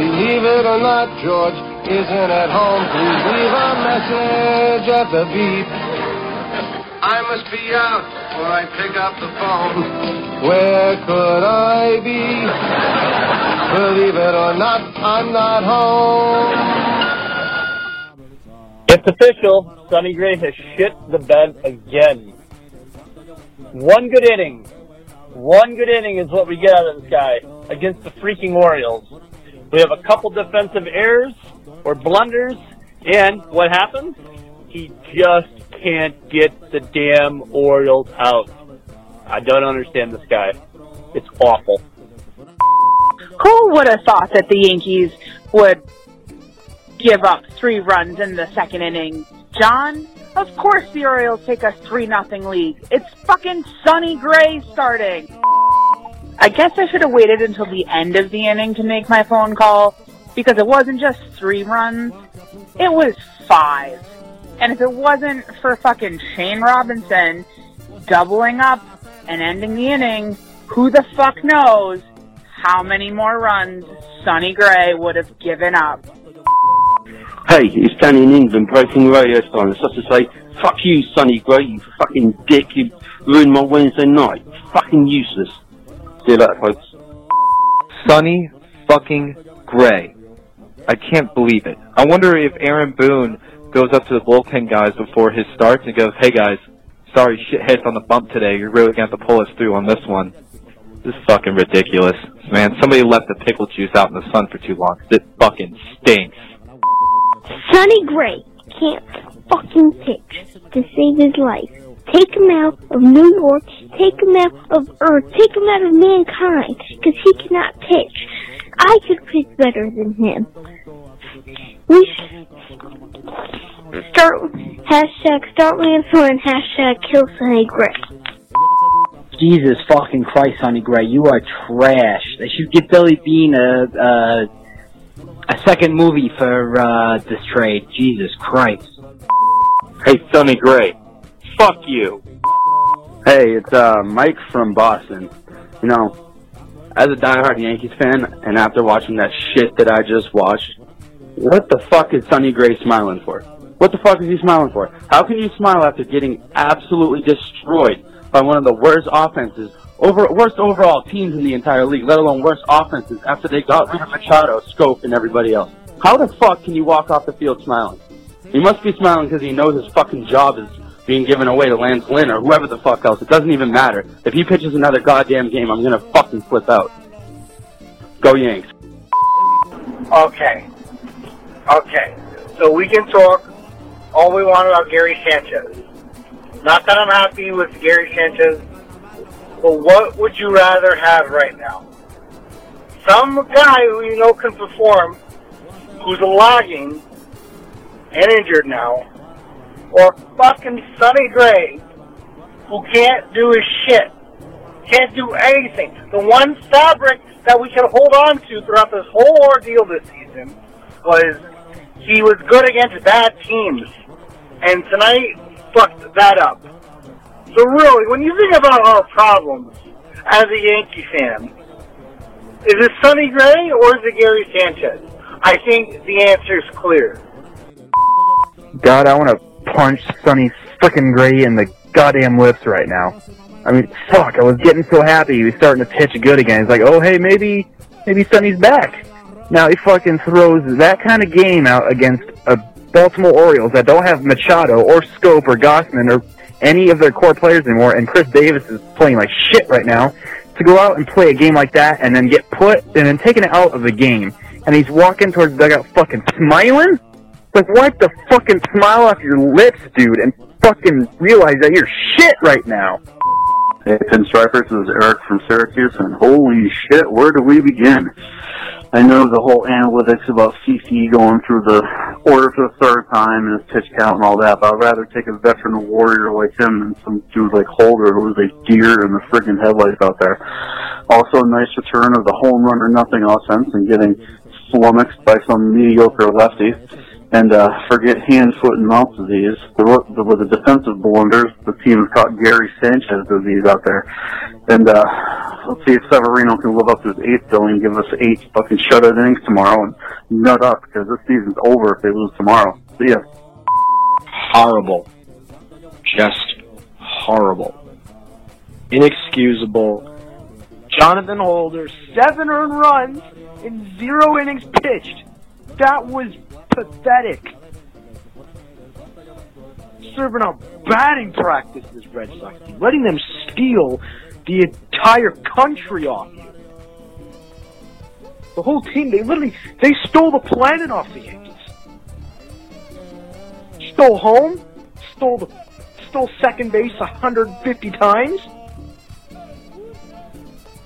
Believe it or not, George isn't at home. Please leave a message at the beep. I must be out before I pick up the phone. Where could I be? Believe it or not, I'm not home. It's official. Sonny Gray has shit the bed again. One good inning. One good inning is what we get out of this guy against the freaking Orioles. We have a couple defensive errors or blunders, and what happens? He just can't get the damn Orioles out. I don't understand this guy. It's awful. Who would have thought that the Yankees would give up three runs in the second inning? John? Of course the Orioles take a 3 nothing lead. It's fucking Sonny Gray starting. I guess I should have waited until the end of the inning to make my phone call because it wasn't just three runs, it was five. And if it wasn't for fucking Shane Robinson doubling up and ending the inning, who the fuck knows how many more runs Sonny Gray would have given up. Hey, it's Danny in England, breaking radio silence. Just to say, fuck you, Sonny Gray, you fucking dick. You ruined my Wednesday night. Fucking useless. You later, folks. Sonny fucking Gray. I can't believe it. I wonder if Aaron Boone goes up to the bullpen guys before his starts and goes, "Hey guys, sorry shitheads on the bump today. You're really gonna have to pull us through on this one." This is fucking ridiculous, man. Somebody left the pickle juice out in the sun for too long. It fucking stinks. Sonny Gray can't fucking pitch to save his life. Take him out of New York, take him out of Earth, take him out of mankind, because he cannot pitch. I could pitch better than him. We should start hashtag start Lansford and hashtag kill Sonny Gray. Jesus fucking Christ, Sonny Gray, you are trash. They should give Billy Beane a a, a second movie for uh, this trade. Jesus Christ. Hey, Sonny Gray. Fuck you. Hey, it's uh, Mike from Boston. You know, as a diehard Yankees fan, and after watching that shit that I just watched, what the fuck is Sonny Gray smiling for? What the fuck is he smiling for? How can you smile after getting absolutely destroyed by one of the worst offenses, over worst overall teams in the entire league, let alone worst offenses after they got rid of Machado, Schoop, and everybody else? How the fuck can you walk off the field smiling? He must be smiling because he knows his fucking job is being given away to Lance Lynn or whoever the fuck else. It doesn't even matter. If he pitches another goddamn game, I'm gonna fucking flip out. Go Yanks. Okay. Okay. So we can talk all we want about Gary Sanchez. Not that I'm happy with Gary Sanchez, but what would you rather have right now? Some guy who you know can perform, who's lagging and injured now, or fucking Sonny Gray, who can't do his shit, can't do anything. The one fabric that we could hold on to throughout this whole ordeal this season was he was good against bad teams, and tonight fucked that up. So really, when you think about our problems as a Yankee fan, is it Sonny Gray or is it Gary Sanchez? I think the answer is clear. God, I want to punch Sonny frickin' Gray in the goddamn lips right now. I mean, fuck, I was getting so happy he was starting to pitch good again. He's like, oh, hey, maybe, maybe Sonny's back. Now he fucking throws that kind of game out against a Baltimore Orioles that don't have Machado or Schoop or Gausman or any of their core players anymore, and Chris Davis is playing like shit right now. To go out and play a game like that and then get put and then taken out of the game, and he's walking towards the dugout fucking smiling? Like, wipe the fucking smile off your lips, dude, and fucking realize that you're shit right now. Hey, Pinstripers, this is Eric from Syracuse, and holy shit, where do we begin? I know the whole analytics about CC going through the order for the third time and his pitch count and all that, but I'd rather take a veteran warrior like him than some dude like Holder who was a deer in the friggin' headlights out there. Also, a nice return of the home run or nothing offense and getting flummoxed by some mediocre lefty and uh, forget hand, foot, and mouth disease. Were, there were the defensive blunders. The team has caught Gary Sanchez disease out there. And uh, let's see if Severino can live up to his eighth billing give us eight fucking shutout innings tomorrow and nut up because this season's over if they lose tomorrow. See ya. horrible. Just horrible. Inexcusable. Jonathan Holder, seven earned runs in zero innings pitched. That was pathetic. Serving up batting practice, this Red Sox team, letting them steal the entire country off you. The whole team, they literally, they stole the planet off the Yankees. Stole home, stole the, stole second base 150 times.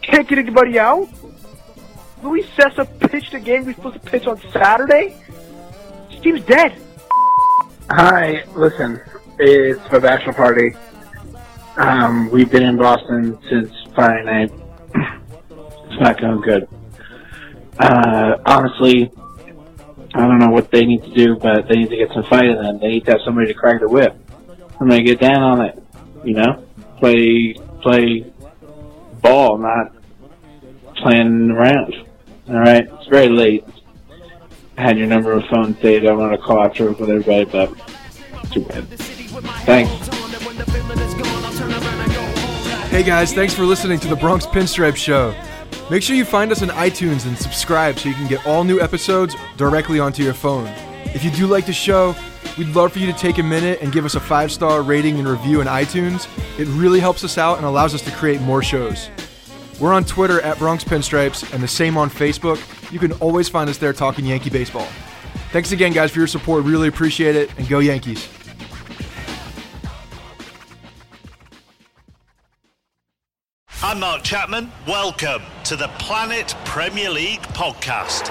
Can't get anybody out. Luis Cessa pitched a game we were supposed to pitch on Saturday. This team's dead. Hi, listen, it's my bachelor party. Um, we've been in Boston since Friday night. it's not going good. Uh, honestly, I don't know what they need to do, but they need to get some fight in them. They need to have somebody to crack the whip. Somebody to get down on it. You know, play play ball, not playing around. All right, it's very late. Had your number of phone saved. I want to call after with everybody, but too bad. Thanks. Hey guys, thanks for listening to the Bronx Pinstripe Show. Make sure you find us on iTunes and subscribe so you can get all new episodes directly onto your phone. If you do like the show, we'd love for you to take a minute and give us a five star rating and review in iTunes. It really helps us out and allows us to create more shows. We're on Twitter at Bronx Pinstripes and the same on Facebook. You can always find us there talking Yankee baseball. Thanks again, guys, for your support. Really appreciate it, and go Yankees. I'm Mark Chapman. Welcome to the Planet Premier League podcast.